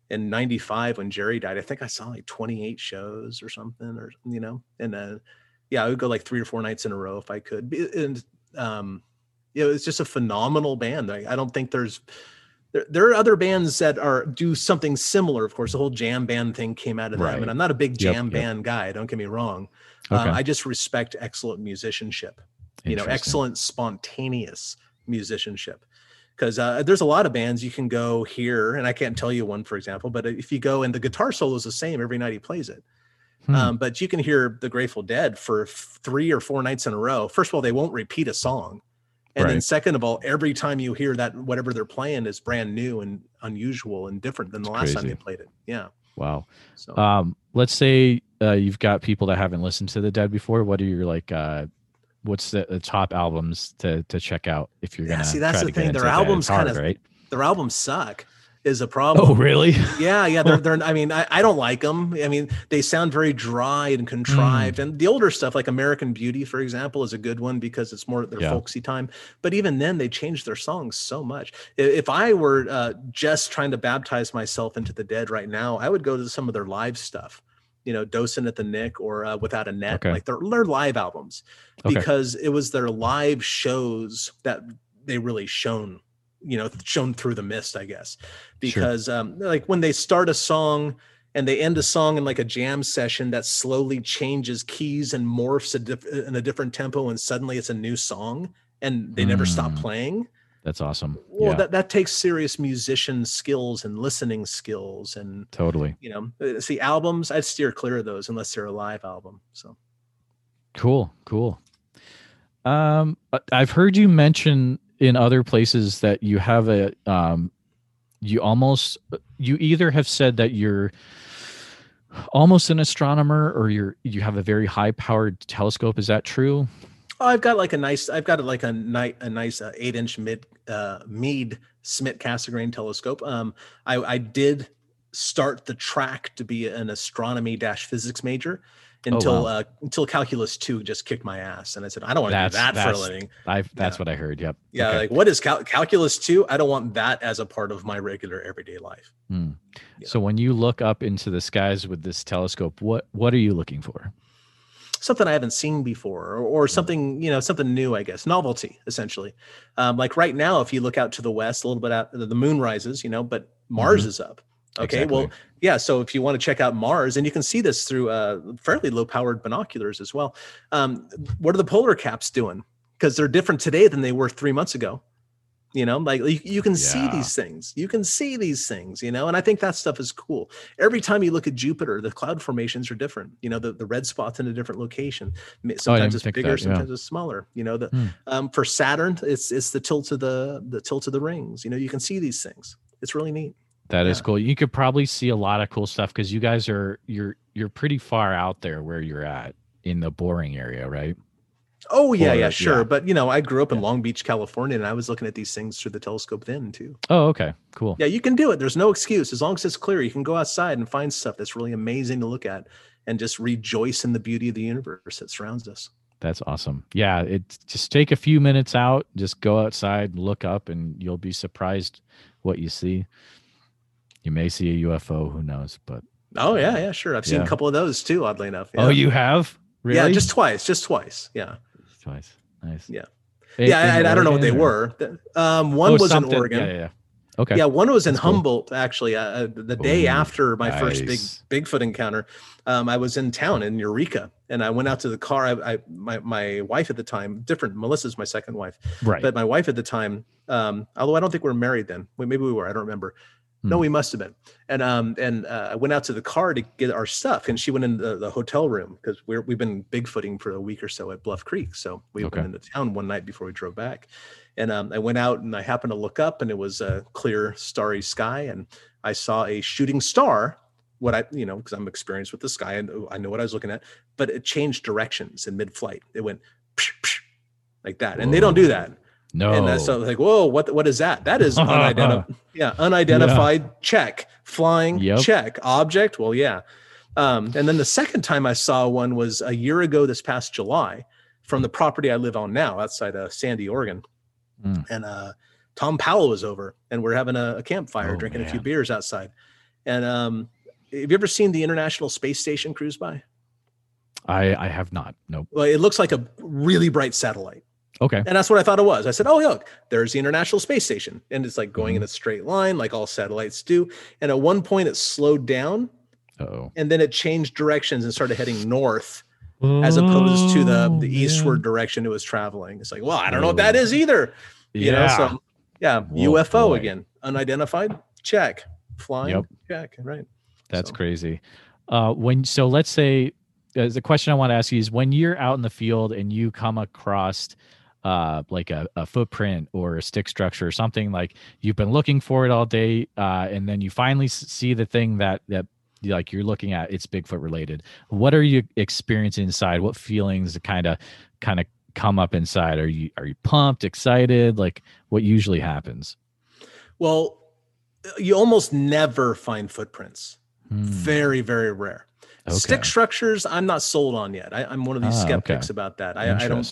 [SPEAKER 2] in 95 when Jerry died, I think I saw like 28 shows or something or you know, and uh yeah, I would go like three or four nights in a row if I could. And um you know, it's just a phenomenal band. I, I don't think there's there, there are other bands that are do something similar. Of course, the whole jam band thing came out of them, and I'm not a big jam
[SPEAKER 1] yep.
[SPEAKER 2] band guy. Don't get me wrong.
[SPEAKER 1] okay.
[SPEAKER 2] Um, I just respect excellent musicianship. you know excellent spontaneous musicianship because uh, there's a lot of bands you can go here and i can't tell you one for example but if you go and the guitar solo is the same every night he plays it
[SPEAKER 1] Hmm.
[SPEAKER 2] um, but you can hear the grateful dead for three or four nights in a row first of all they won't repeat a song and then second of all every time you hear that whatever they're playing is brand new and unusual and different than the
[SPEAKER 1] It's
[SPEAKER 2] last time they played it yeah
[SPEAKER 1] wow.
[SPEAKER 2] so
[SPEAKER 1] Um, let's say uh, you've got people that haven't listened to the Dead before. What are your like? Uh, what's the, the top albums to to check out if you're
[SPEAKER 2] Yeah,
[SPEAKER 1] gonna?
[SPEAKER 2] see, that's the thing, their albums kinda-
[SPEAKER 1] right.
[SPEAKER 2] their albums suck is a problem
[SPEAKER 1] Oh, really?
[SPEAKER 2] Yeah, yeah, they're they're. I mean, I, I don't like them. I mean, they sound very dry and contrived.
[SPEAKER 1] Mm.
[SPEAKER 2] And the older stuff, like American Beauty, for example, is a good one because it's more their
[SPEAKER 1] Yeah.
[SPEAKER 2] folksy time. But even then, they changed their songs so much. If I were uh, just trying to baptize myself into the dead right now, I would go to some of their live stuff. You know, Dozin' at the Knick or uh, Without a Net,
[SPEAKER 1] Okay.
[SPEAKER 2] like their their live albums,
[SPEAKER 1] Okay.
[SPEAKER 2] because it was their live shows that they really shone you know shown through the mist i guess because um like when they start a song and they end a song in like a jam session that slowly changes keys and morphs a diff- in a different tempo and suddenly it's a new song and they never stop
[SPEAKER 1] Mm.
[SPEAKER 2] playing
[SPEAKER 1] That's awesome.
[SPEAKER 2] well
[SPEAKER 1] yeah,
[SPEAKER 2] that, that takes serious musician skills and listening skills and
[SPEAKER 1] totally.
[SPEAKER 2] you know uh, see albums i'd steer clear of those unless they're a live album so
[SPEAKER 1] Cool, cool. Um, I- I've heard you mention in other places that you have a um, you almost you either have said that you're almost an astronomer or you're you have a very high powered telescope. Is that true?
[SPEAKER 2] Oh, I've got like a nice, I've got like a nice, a nice uh, eight inch mid, uh, Mead Smith Cassegrain telescope. Um, I, I did start the track to be an astronomy dash physics major until,
[SPEAKER 1] Oh, wow.
[SPEAKER 2] uh, until calculus two just kicked my ass. And I said, I don't want to do that for a living.
[SPEAKER 1] I that's
[SPEAKER 2] Yeah.
[SPEAKER 1] what I heard. Yep.
[SPEAKER 2] Yeah.
[SPEAKER 1] Okay.
[SPEAKER 2] Like what is cal- calculus two? I don't want that as a part of my regular everyday life.
[SPEAKER 1] Hmm.
[SPEAKER 2] Yeah.
[SPEAKER 1] So when you look up into the skies with this telescope, what what are you looking for?
[SPEAKER 2] something I haven't seen before, or, or something you know, something new, I guess, novelty essentially. Um, like right now, if you look out to the west, a little bit out, the moon rises, you know, but Mars
[SPEAKER 1] Mhm.
[SPEAKER 2] is up. Okay, well,
[SPEAKER 1] Exactly.
[SPEAKER 2] Yeah. So if you want to check out Mars, and you can see this through uh, fairly low-powered binoculars as well. Um, what are the polar caps doing? Because they're different today than they were three months ago. You know, like you, you can see these things. You can see these things. You know, and I think that stuff is cool. Every time you look at Jupiter, the cloud formations are different. You know, the, the red spots in a different location. Sometimes
[SPEAKER 1] Oh,
[SPEAKER 2] it's bigger,
[SPEAKER 1] that, yeah.
[SPEAKER 2] sometimes it's smaller. You know, the
[SPEAKER 1] Hmm.
[SPEAKER 2] um, for Saturn, it's it's the tilt of the the tilt of the rings. You know, you can see these things. It's really neat.
[SPEAKER 1] That is
[SPEAKER 2] Yeah.
[SPEAKER 1] cool. You could probably see a lot of cool stuff because you guys are you're you're pretty far out there where you're at in the Boring area, right?
[SPEAKER 2] Oh yeah,
[SPEAKER 1] Or,
[SPEAKER 2] yeah,
[SPEAKER 1] yeah.
[SPEAKER 2] sure. But you know, I grew up in
[SPEAKER 1] Yeah.
[SPEAKER 2] Long Beach, California, and I was looking at these things through the telescope then too.
[SPEAKER 1] Oh, okay, cool.
[SPEAKER 2] Yeah, you can do it. There's no excuse as long as it's clear. You can go outside and find stuff that's really amazing to look at, and just rejoice in the beauty of the universe that surrounds us.
[SPEAKER 1] That's awesome. Yeah, it just take a few minutes out, just go outside, look up, and you'll be surprised what you see. You may see a UFO, who knows? But
[SPEAKER 2] Oh yeah, yeah, sure. I've seen a couple of those too. Oddly enough.
[SPEAKER 1] oh, you have really?
[SPEAKER 2] yeah, just twice, just twice. Yeah,
[SPEAKER 1] twice. Nice.
[SPEAKER 2] Yeah. Yeah. I, I don't know what they
[SPEAKER 1] or-
[SPEAKER 2] were. Um, one
[SPEAKER 1] Oh,
[SPEAKER 2] was in Oregon.
[SPEAKER 1] Yeah, yeah. yeah. Okay.
[SPEAKER 2] Yeah, one was in
[SPEAKER 1] That's cool.
[SPEAKER 2] Humboldt actually. Uh, uh, the day
[SPEAKER 1] Ooh,
[SPEAKER 2] after my first big
[SPEAKER 1] nice.
[SPEAKER 2] Bigfoot encounter, um, I was in town in Eureka, and I went out to the car. I, I my my wife at the time, different. Melissa's my second wife,
[SPEAKER 1] Right.
[SPEAKER 2] but my wife at the time, um, although I don't think we are married then. Maybe we were. I don't remember. No,
[SPEAKER 1] Hmm.
[SPEAKER 2] we must have been. And um, and uh, I went out to the car to get our stuff, and she went in the, the hotel room because we're we've been bigfooting for a week or so at Bluff Creek. So we
[SPEAKER 1] Okay.
[SPEAKER 2] went into town one night before we drove back, and um, I went out and I happened to look up, and it was a clear, starry sky, and I saw a shooting star. What I, you know, because I'm experienced with the sky and I know what I was looking at, but it changed directions in mid-flight. It went psh, psh, like that, and they don't do that.
[SPEAKER 1] No.
[SPEAKER 2] And that's like, whoa, what what is that? That is unidentified. yeah, unidentified check. Flying
[SPEAKER 1] Yep.
[SPEAKER 2] check. Object. Well, yeah. Um, and then the second time I saw one was a year ago this past July from the property I live on now outside of Sandy, Oregon.
[SPEAKER 1] Mm.
[SPEAKER 2] And uh, Thom Powell was over and we're having a, a campfire,
[SPEAKER 1] Oh,
[SPEAKER 2] drinking a few beers outside. And um, have you ever seen the International Space Station cruise by?
[SPEAKER 1] I I have not. Nope.
[SPEAKER 2] Well, it looks like a really bright satellite.
[SPEAKER 1] Okay.
[SPEAKER 2] And that's what I thought it was. I said, oh, look, there's the International Space Station. And it's like going
[SPEAKER 1] Mm-hmm.
[SPEAKER 2] in a straight line, like all satellites do. And at one point, it slowed down
[SPEAKER 1] Oh.
[SPEAKER 2] and then it changed directions and started heading north. as opposed to the
[SPEAKER 1] Oh,
[SPEAKER 2] the eastward direction it was traveling. It's like, well, I don't know what that is either. You know, so yeah,
[SPEAKER 1] Oh,
[SPEAKER 2] UFO
[SPEAKER 1] boy.
[SPEAKER 2] again, unidentified, check, flying,
[SPEAKER 1] Yep.
[SPEAKER 2] check, right.
[SPEAKER 1] That's
[SPEAKER 2] So-
[SPEAKER 1] crazy. Uh, when so let's say uh, the question I want to ask you is when you're out in the field and you come across uh, like a, a footprint or a stick structure or something like you've been looking for it all day uh, and then you finally see the thing that that like you're looking at it's Bigfoot related. What are you experiencing inside? What feelings kind of kind of come up inside? Are you are you pumped, excited? Like what usually happens?
[SPEAKER 2] Well, you almost never find footprints.
[SPEAKER 1] Hmm,
[SPEAKER 2] Very, very rare.
[SPEAKER 1] okay.
[SPEAKER 2] Stick structures, I'm not sold on yet. I, I'm one of these
[SPEAKER 1] Ah, okay.
[SPEAKER 2] skeptics about that. I, I don't.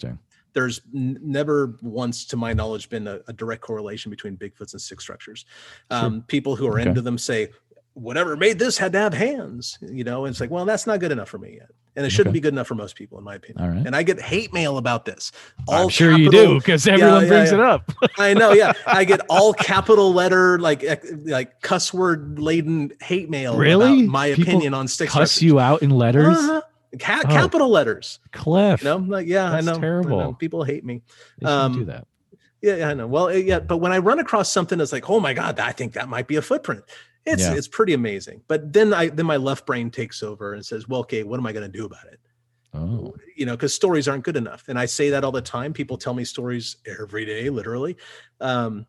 [SPEAKER 2] There's n- never once, to my knowledge, been a, a direct correlation between Bigfoots and stick structures.
[SPEAKER 1] Sure.
[SPEAKER 2] Um, people who are
[SPEAKER 1] Okay.
[SPEAKER 2] into them say, "Whatever made this had to have hands," you know. And it's like, well, that's not good enough for me yet, and it shouldn't
[SPEAKER 1] Okay.
[SPEAKER 2] be good enough for most people, in my opinion.
[SPEAKER 1] All right.
[SPEAKER 2] And I get hate mail about this.
[SPEAKER 1] I'm sure you do because everyone
[SPEAKER 2] yeah,
[SPEAKER 1] brings
[SPEAKER 2] yeah.
[SPEAKER 1] it up.
[SPEAKER 2] I know, yeah. I get all capital letter, like like cuss word laden hate mail.
[SPEAKER 1] Really?
[SPEAKER 2] About my
[SPEAKER 1] People
[SPEAKER 2] opinion on stick
[SPEAKER 1] Cuss
[SPEAKER 2] structures.
[SPEAKER 1] you out in letters,
[SPEAKER 2] Uh-huh. Ca-
[SPEAKER 1] Oh.
[SPEAKER 2] Capital letters.
[SPEAKER 1] Cliff.
[SPEAKER 2] You know, like yeah,
[SPEAKER 1] That's
[SPEAKER 2] I know. I know.
[SPEAKER 1] terrible.
[SPEAKER 2] People hate me.
[SPEAKER 1] Shouldn't do
[SPEAKER 2] um,
[SPEAKER 1] that.
[SPEAKER 2] Yeah, yeah, I know. Well, yeah, but when I run across something that's like, oh my god, I think that might be a footprint. It's
[SPEAKER 1] Yeah.
[SPEAKER 2] it's pretty amazing. But then I then my left brain takes over and says, well, okay, what am I going to do about it?
[SPEAKER 1] Oh,
[SPEAKER 2] You know, because stories aren't good enough, and I say that all the time. People tell me stories every day, literally. Um,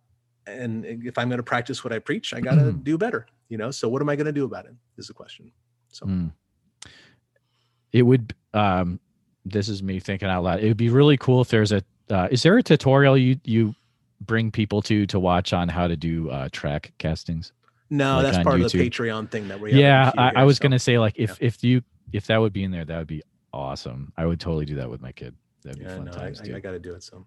[SPEAKER 2] and if I'm going to practice what I preach, I got to do better. You know, so what am I going to do about it? Is the question. So
[SPEAKER 1] Hmm. It would. Um, this is me thinking out loud. It would be really cool if there's a. Uh, is there a tutorial you you bring people to to watch on how to do uh, track castings?
[SPEAKER 2] no,
[SPEAKER 1] Like
[SPEAKER 2] that's part of the Patreon thing that we. have
[SPEAKER 1] Yeah, I, I was
[SPEAKER 2] so.
[SPEAKER 1] gonna say like if if you if that would be in there, that would be awesome. I would totally do that with my kid. That'd be fun
[SPEAKER 2] no,
[SPEAKER 1] times
[SPEAKER 2] I,
[SPEAKER 1] too.
[SPEAKER 2] I got to do it. So.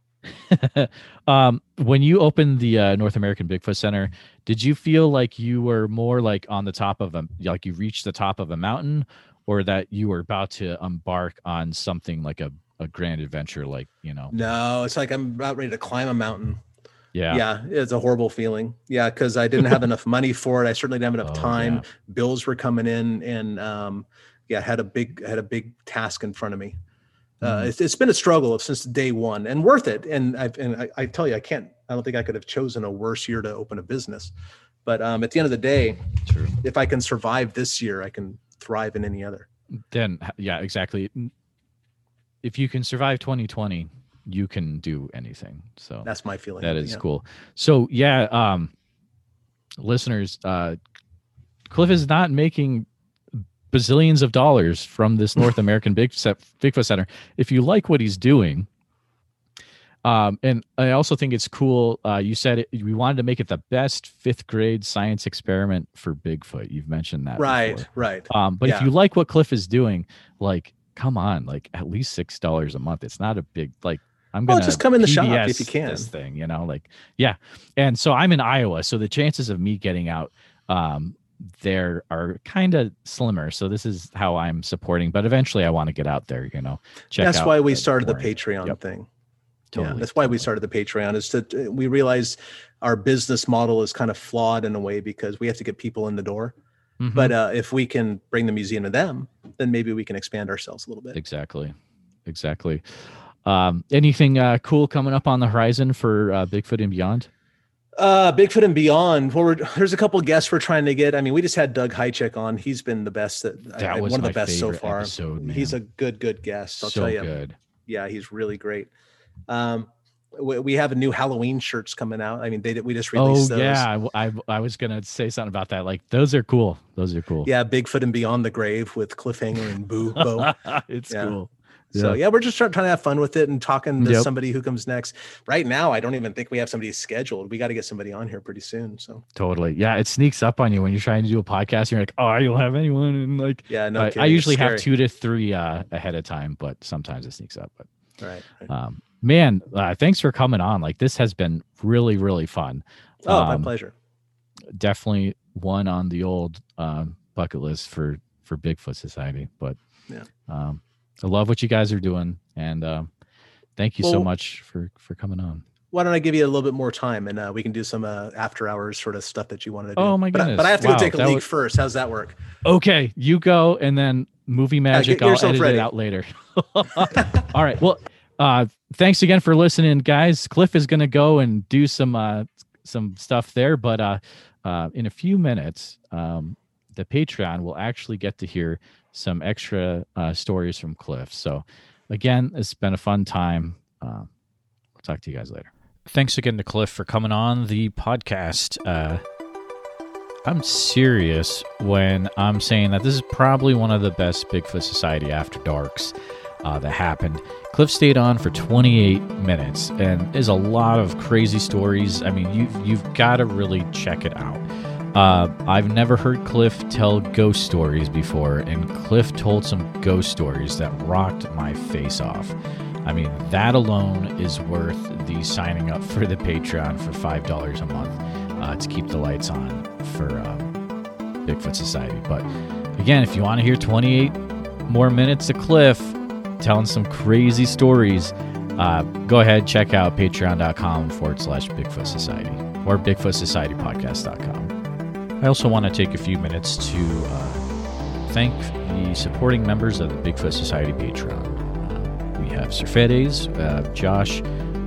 [SPEAKER 1] um, when you opened the uh, North American Bigfoot Center, did you feel like you were more like on the top of a like you reached the top of a mountain, or that you were about to embark on something like a, a grand adventure, like you know?
[SPEAKER 2] No, it's like I'm about ready to climb a mountain.
[SPEAKER 1] Yeah.
[SPEAKER 2] Yeah, it's a horrible feeling. Yeah, because I didn't have enough money for it. I certainly didn't have enough
[SPEAKER 1] Oh,
[SPEAKER 2] time.
[SPEAKER 1] yeah.
[SPEAKER 2] Bills were coming in, and um, yeah, had a big had a big task in front of me. Uh,
[SPEAKER 1] Mhm.
[SPEAKER 2] it's, it's been a struggle since day one, and worth it. And I've, and I, I tell you, I can't. I don't think I could have chosen a worse year to open a business. But um, at the end of the day,
[SPEAKER 1] True.
[SPEAKER 2] if I can survive this year, I can thrive in any other.
[SPEAKER 1] Then yeah, exactly. If you can survive 2020, you can do anything. So
[SPEAKER 2] That's my feeling.
[SPEAKER 1] that is
[SPEAKER 2] yeah.
[SPEAKER 1] cool. So yeah, um, listeners, uh, Cliff is not making bazillions of dollars from this North American Big Bigfoot Center. If you like what he's doing, um, and I also think it's cool. Uh, you said it, we wanted to make it the best fifth grade science experiment for Bigfoot. You've mentioned that,
[SPEAKER 2] Right,
[SPEAKER 1] before.
[SPEAKER 2] right.
[SPEAKER 1] Um, but if you like what Cliff is doing, like, come on, like at least six dollars a month. It's not a big like. I'm gonna
[SPEAKER 2] just come in the shop if you can.
[SPEAKER 1] This thing, you know, like yeah. And so I'm in Iowa, so the chances of me getting out um there are kind of slimmer. So this is how I'm supporting. But eventually, I want to get out there. You know, check.
[SPEAKER 2] that's why we started the. Patreon
[SPEAKER 1] Yep.
[SPEAKER 2] thing.
[SPEAKER 1] Totally,
[SPEAKER 2] yeah, that's why we started the Patreon. Is that we realize our business model is kind of flawed in a way because we have to get people in the door.
[SPEAKER 1] Mhm.
[SPEAKER 2] But uh, if we can bring the museum to them, then maybe we can expand ourselves a little bit.
[SPEAKER 1] exactly, exactly. Um, anything uh, cool coming up on the horizon for uh, Bigfoot and beyond?
[SPEAKER 2] Uh, Bigfoot and beyond. Well, we're, there's a couple guests we're trying to get. I mean, we just had Doug Hajicek on. He's been the best. That,
[SPEAKER 1] That
[SPEAKER 2] I-
[SPEAKER 1] was
[SPEAKER 2] one of the best so far.
[SPEAKER 1] episode,
[SPEAKER 2] He's a good, good guest. I'll
[SPEAKER 1] so
[SPEAKER 2] tell you.
[SPEAKER 1] good.
[SPEAKER 2] Yeah, he's really great. Um, we, we have a new Halloween shirts coming out. I mean, they we just
[SPEAKER 1] Oh
[SPEAKER 2] released those.
[SPEAKER 1] yeah, I, I was gonna say something about that. Like those are cool. Those are cool.
[SPEAKER 2] Yeah, Bigfoot and Beyond the Grave with Cliffhanger and Boo Bo.
[SPEAKER 1] it's
[SPEAKER 2] Yeah.
[SPEAKER 1] cool.
[SPEAKER 2] So yeah, we're just trying, trying to have fun with it and talking to
[SPEAKER 1] Yep.
[SPEAKER 2] somebody who comes next. Right now, I don't even think we have somebody scheduled. We got to get somebody on here pretty soon. So
[SPEAKER 1] Totally. Yeah, it sneaks up on you when you're trying to do a podcast. You're like, oh, I don't have anyone, and like,
[SPEAKER 2] yeah, no,
[SPEAKER 1] I. I usually have two to three uh, ahead of time, but sometimes it sneaks up. But
[SPEAKER 2] Right. right.
[SPEAKER 1] um, man, uh, thanks for coming on. Like this has been really, really fun.
[SPEAKER 2] Oh, my
[SPEAKER 1] Um,
[SPEAKER 2] pleasure.
[SPEAKER 1] Definitely one on the old um, bucket list for for Bigfoot Society. But
[SPEAKER 2] Yeah.
[SPEAKER 1] um, I love what you guys are doing, and um, thank you so much for for coming on.
[SPEAKER 2] Why don't I give you a little bit more time and uh, we can do some uh, after hours sort of stuff that you wanted to do.
[SPEAKER 1] Oh, my
[SPEAKER 2] But I- But, I have to go take a leak
[SPEAKER 1] was-
[SPEAKER 2] first. How's that work?
[SPEAKER 1] Okay, you go, and then movie magic.
[SPEAKER 2] get
[SPEAKER 1] I'll edit
[SPEAKER 2] ready.
[SPEAKER 1] it out later. All right. Well, uh, thanks again for listening, guys. Cliff is going to go and do some uh, some stuff there, but uh, uh, in a few minutes, um, the Patreon will actually get to hear some extra uh, stories from Cliff. So, again, it's been a fun time. Uh, we'll talk to you guys later. Thanks again to Cliff for coming on the podcast. Uh, I'm serious when I'm saying that this is probably one of the best Bigfoot Society After Darks uh, that happened. Cliff stayed on for 28 minutes, and is a lot of crazy stories. I mean, you've you've got to really check it out. Uh, I've never heard Cliff tell ghost stories before, and Cliff told some ghost stories that rocked my face off. I mean, that alone is worth the signing up for the Patreon for five dollars a month uh, to keep the lights on for um, Bigfoot Society. But again, if you want to hear 28 more minutes of Cliff telling some crazy stories, uh, go ahead check out patreon.com forward slash Bigfoot Society or BigfootSocietyPodcast.com. I also want to take a few minutes to uh, thank the supporting members of the Bigfoot Society Patreon. Uh, we have Sir Fedes, uh, Josh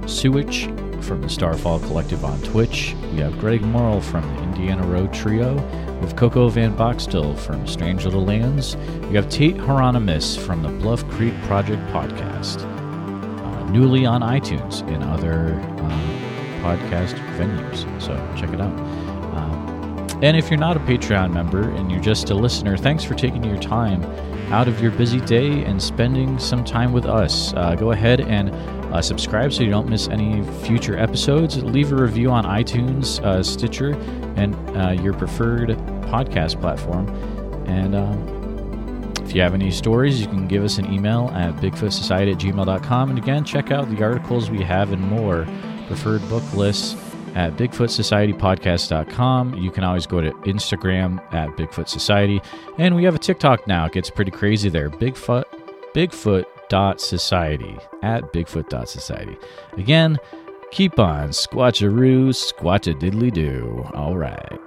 [SPEAKER 1] Sewich from the Starfall Collective on Twitch. We have Greg Morrill from the Indiana Road Trio. Have Coco Van Boxtel from Strange Little Lands. We have Tate Hieronymus from the Bluff Creek Project podcast. Uh, newly on iTunes and other um, podcast venues. So check it out. Um, and if you're not a Patreon member and you're just a listener, thanks for taking your time out of your busy day and spending some time with us. Uh, go ahead and uh, subscribe so you don't miss any future episodes. Leave a review on iTunes, uh, Stitcher, and uh, your preferred podcast platform. And um, if you have any stories, you can give us an email at bigfootsociety at gmail.com. And again, check out the articles we have and more, preferred book lists at bigfootsocietypodcast.com. You can always go to Instagram at Bigfoot Society. And we have a TikTok now. It gets pretty crazy there. Bigfoot, Bigfoot dot society at bigfoot dot society Again, keep on squatcharoo, squatcha diddly doo. All right.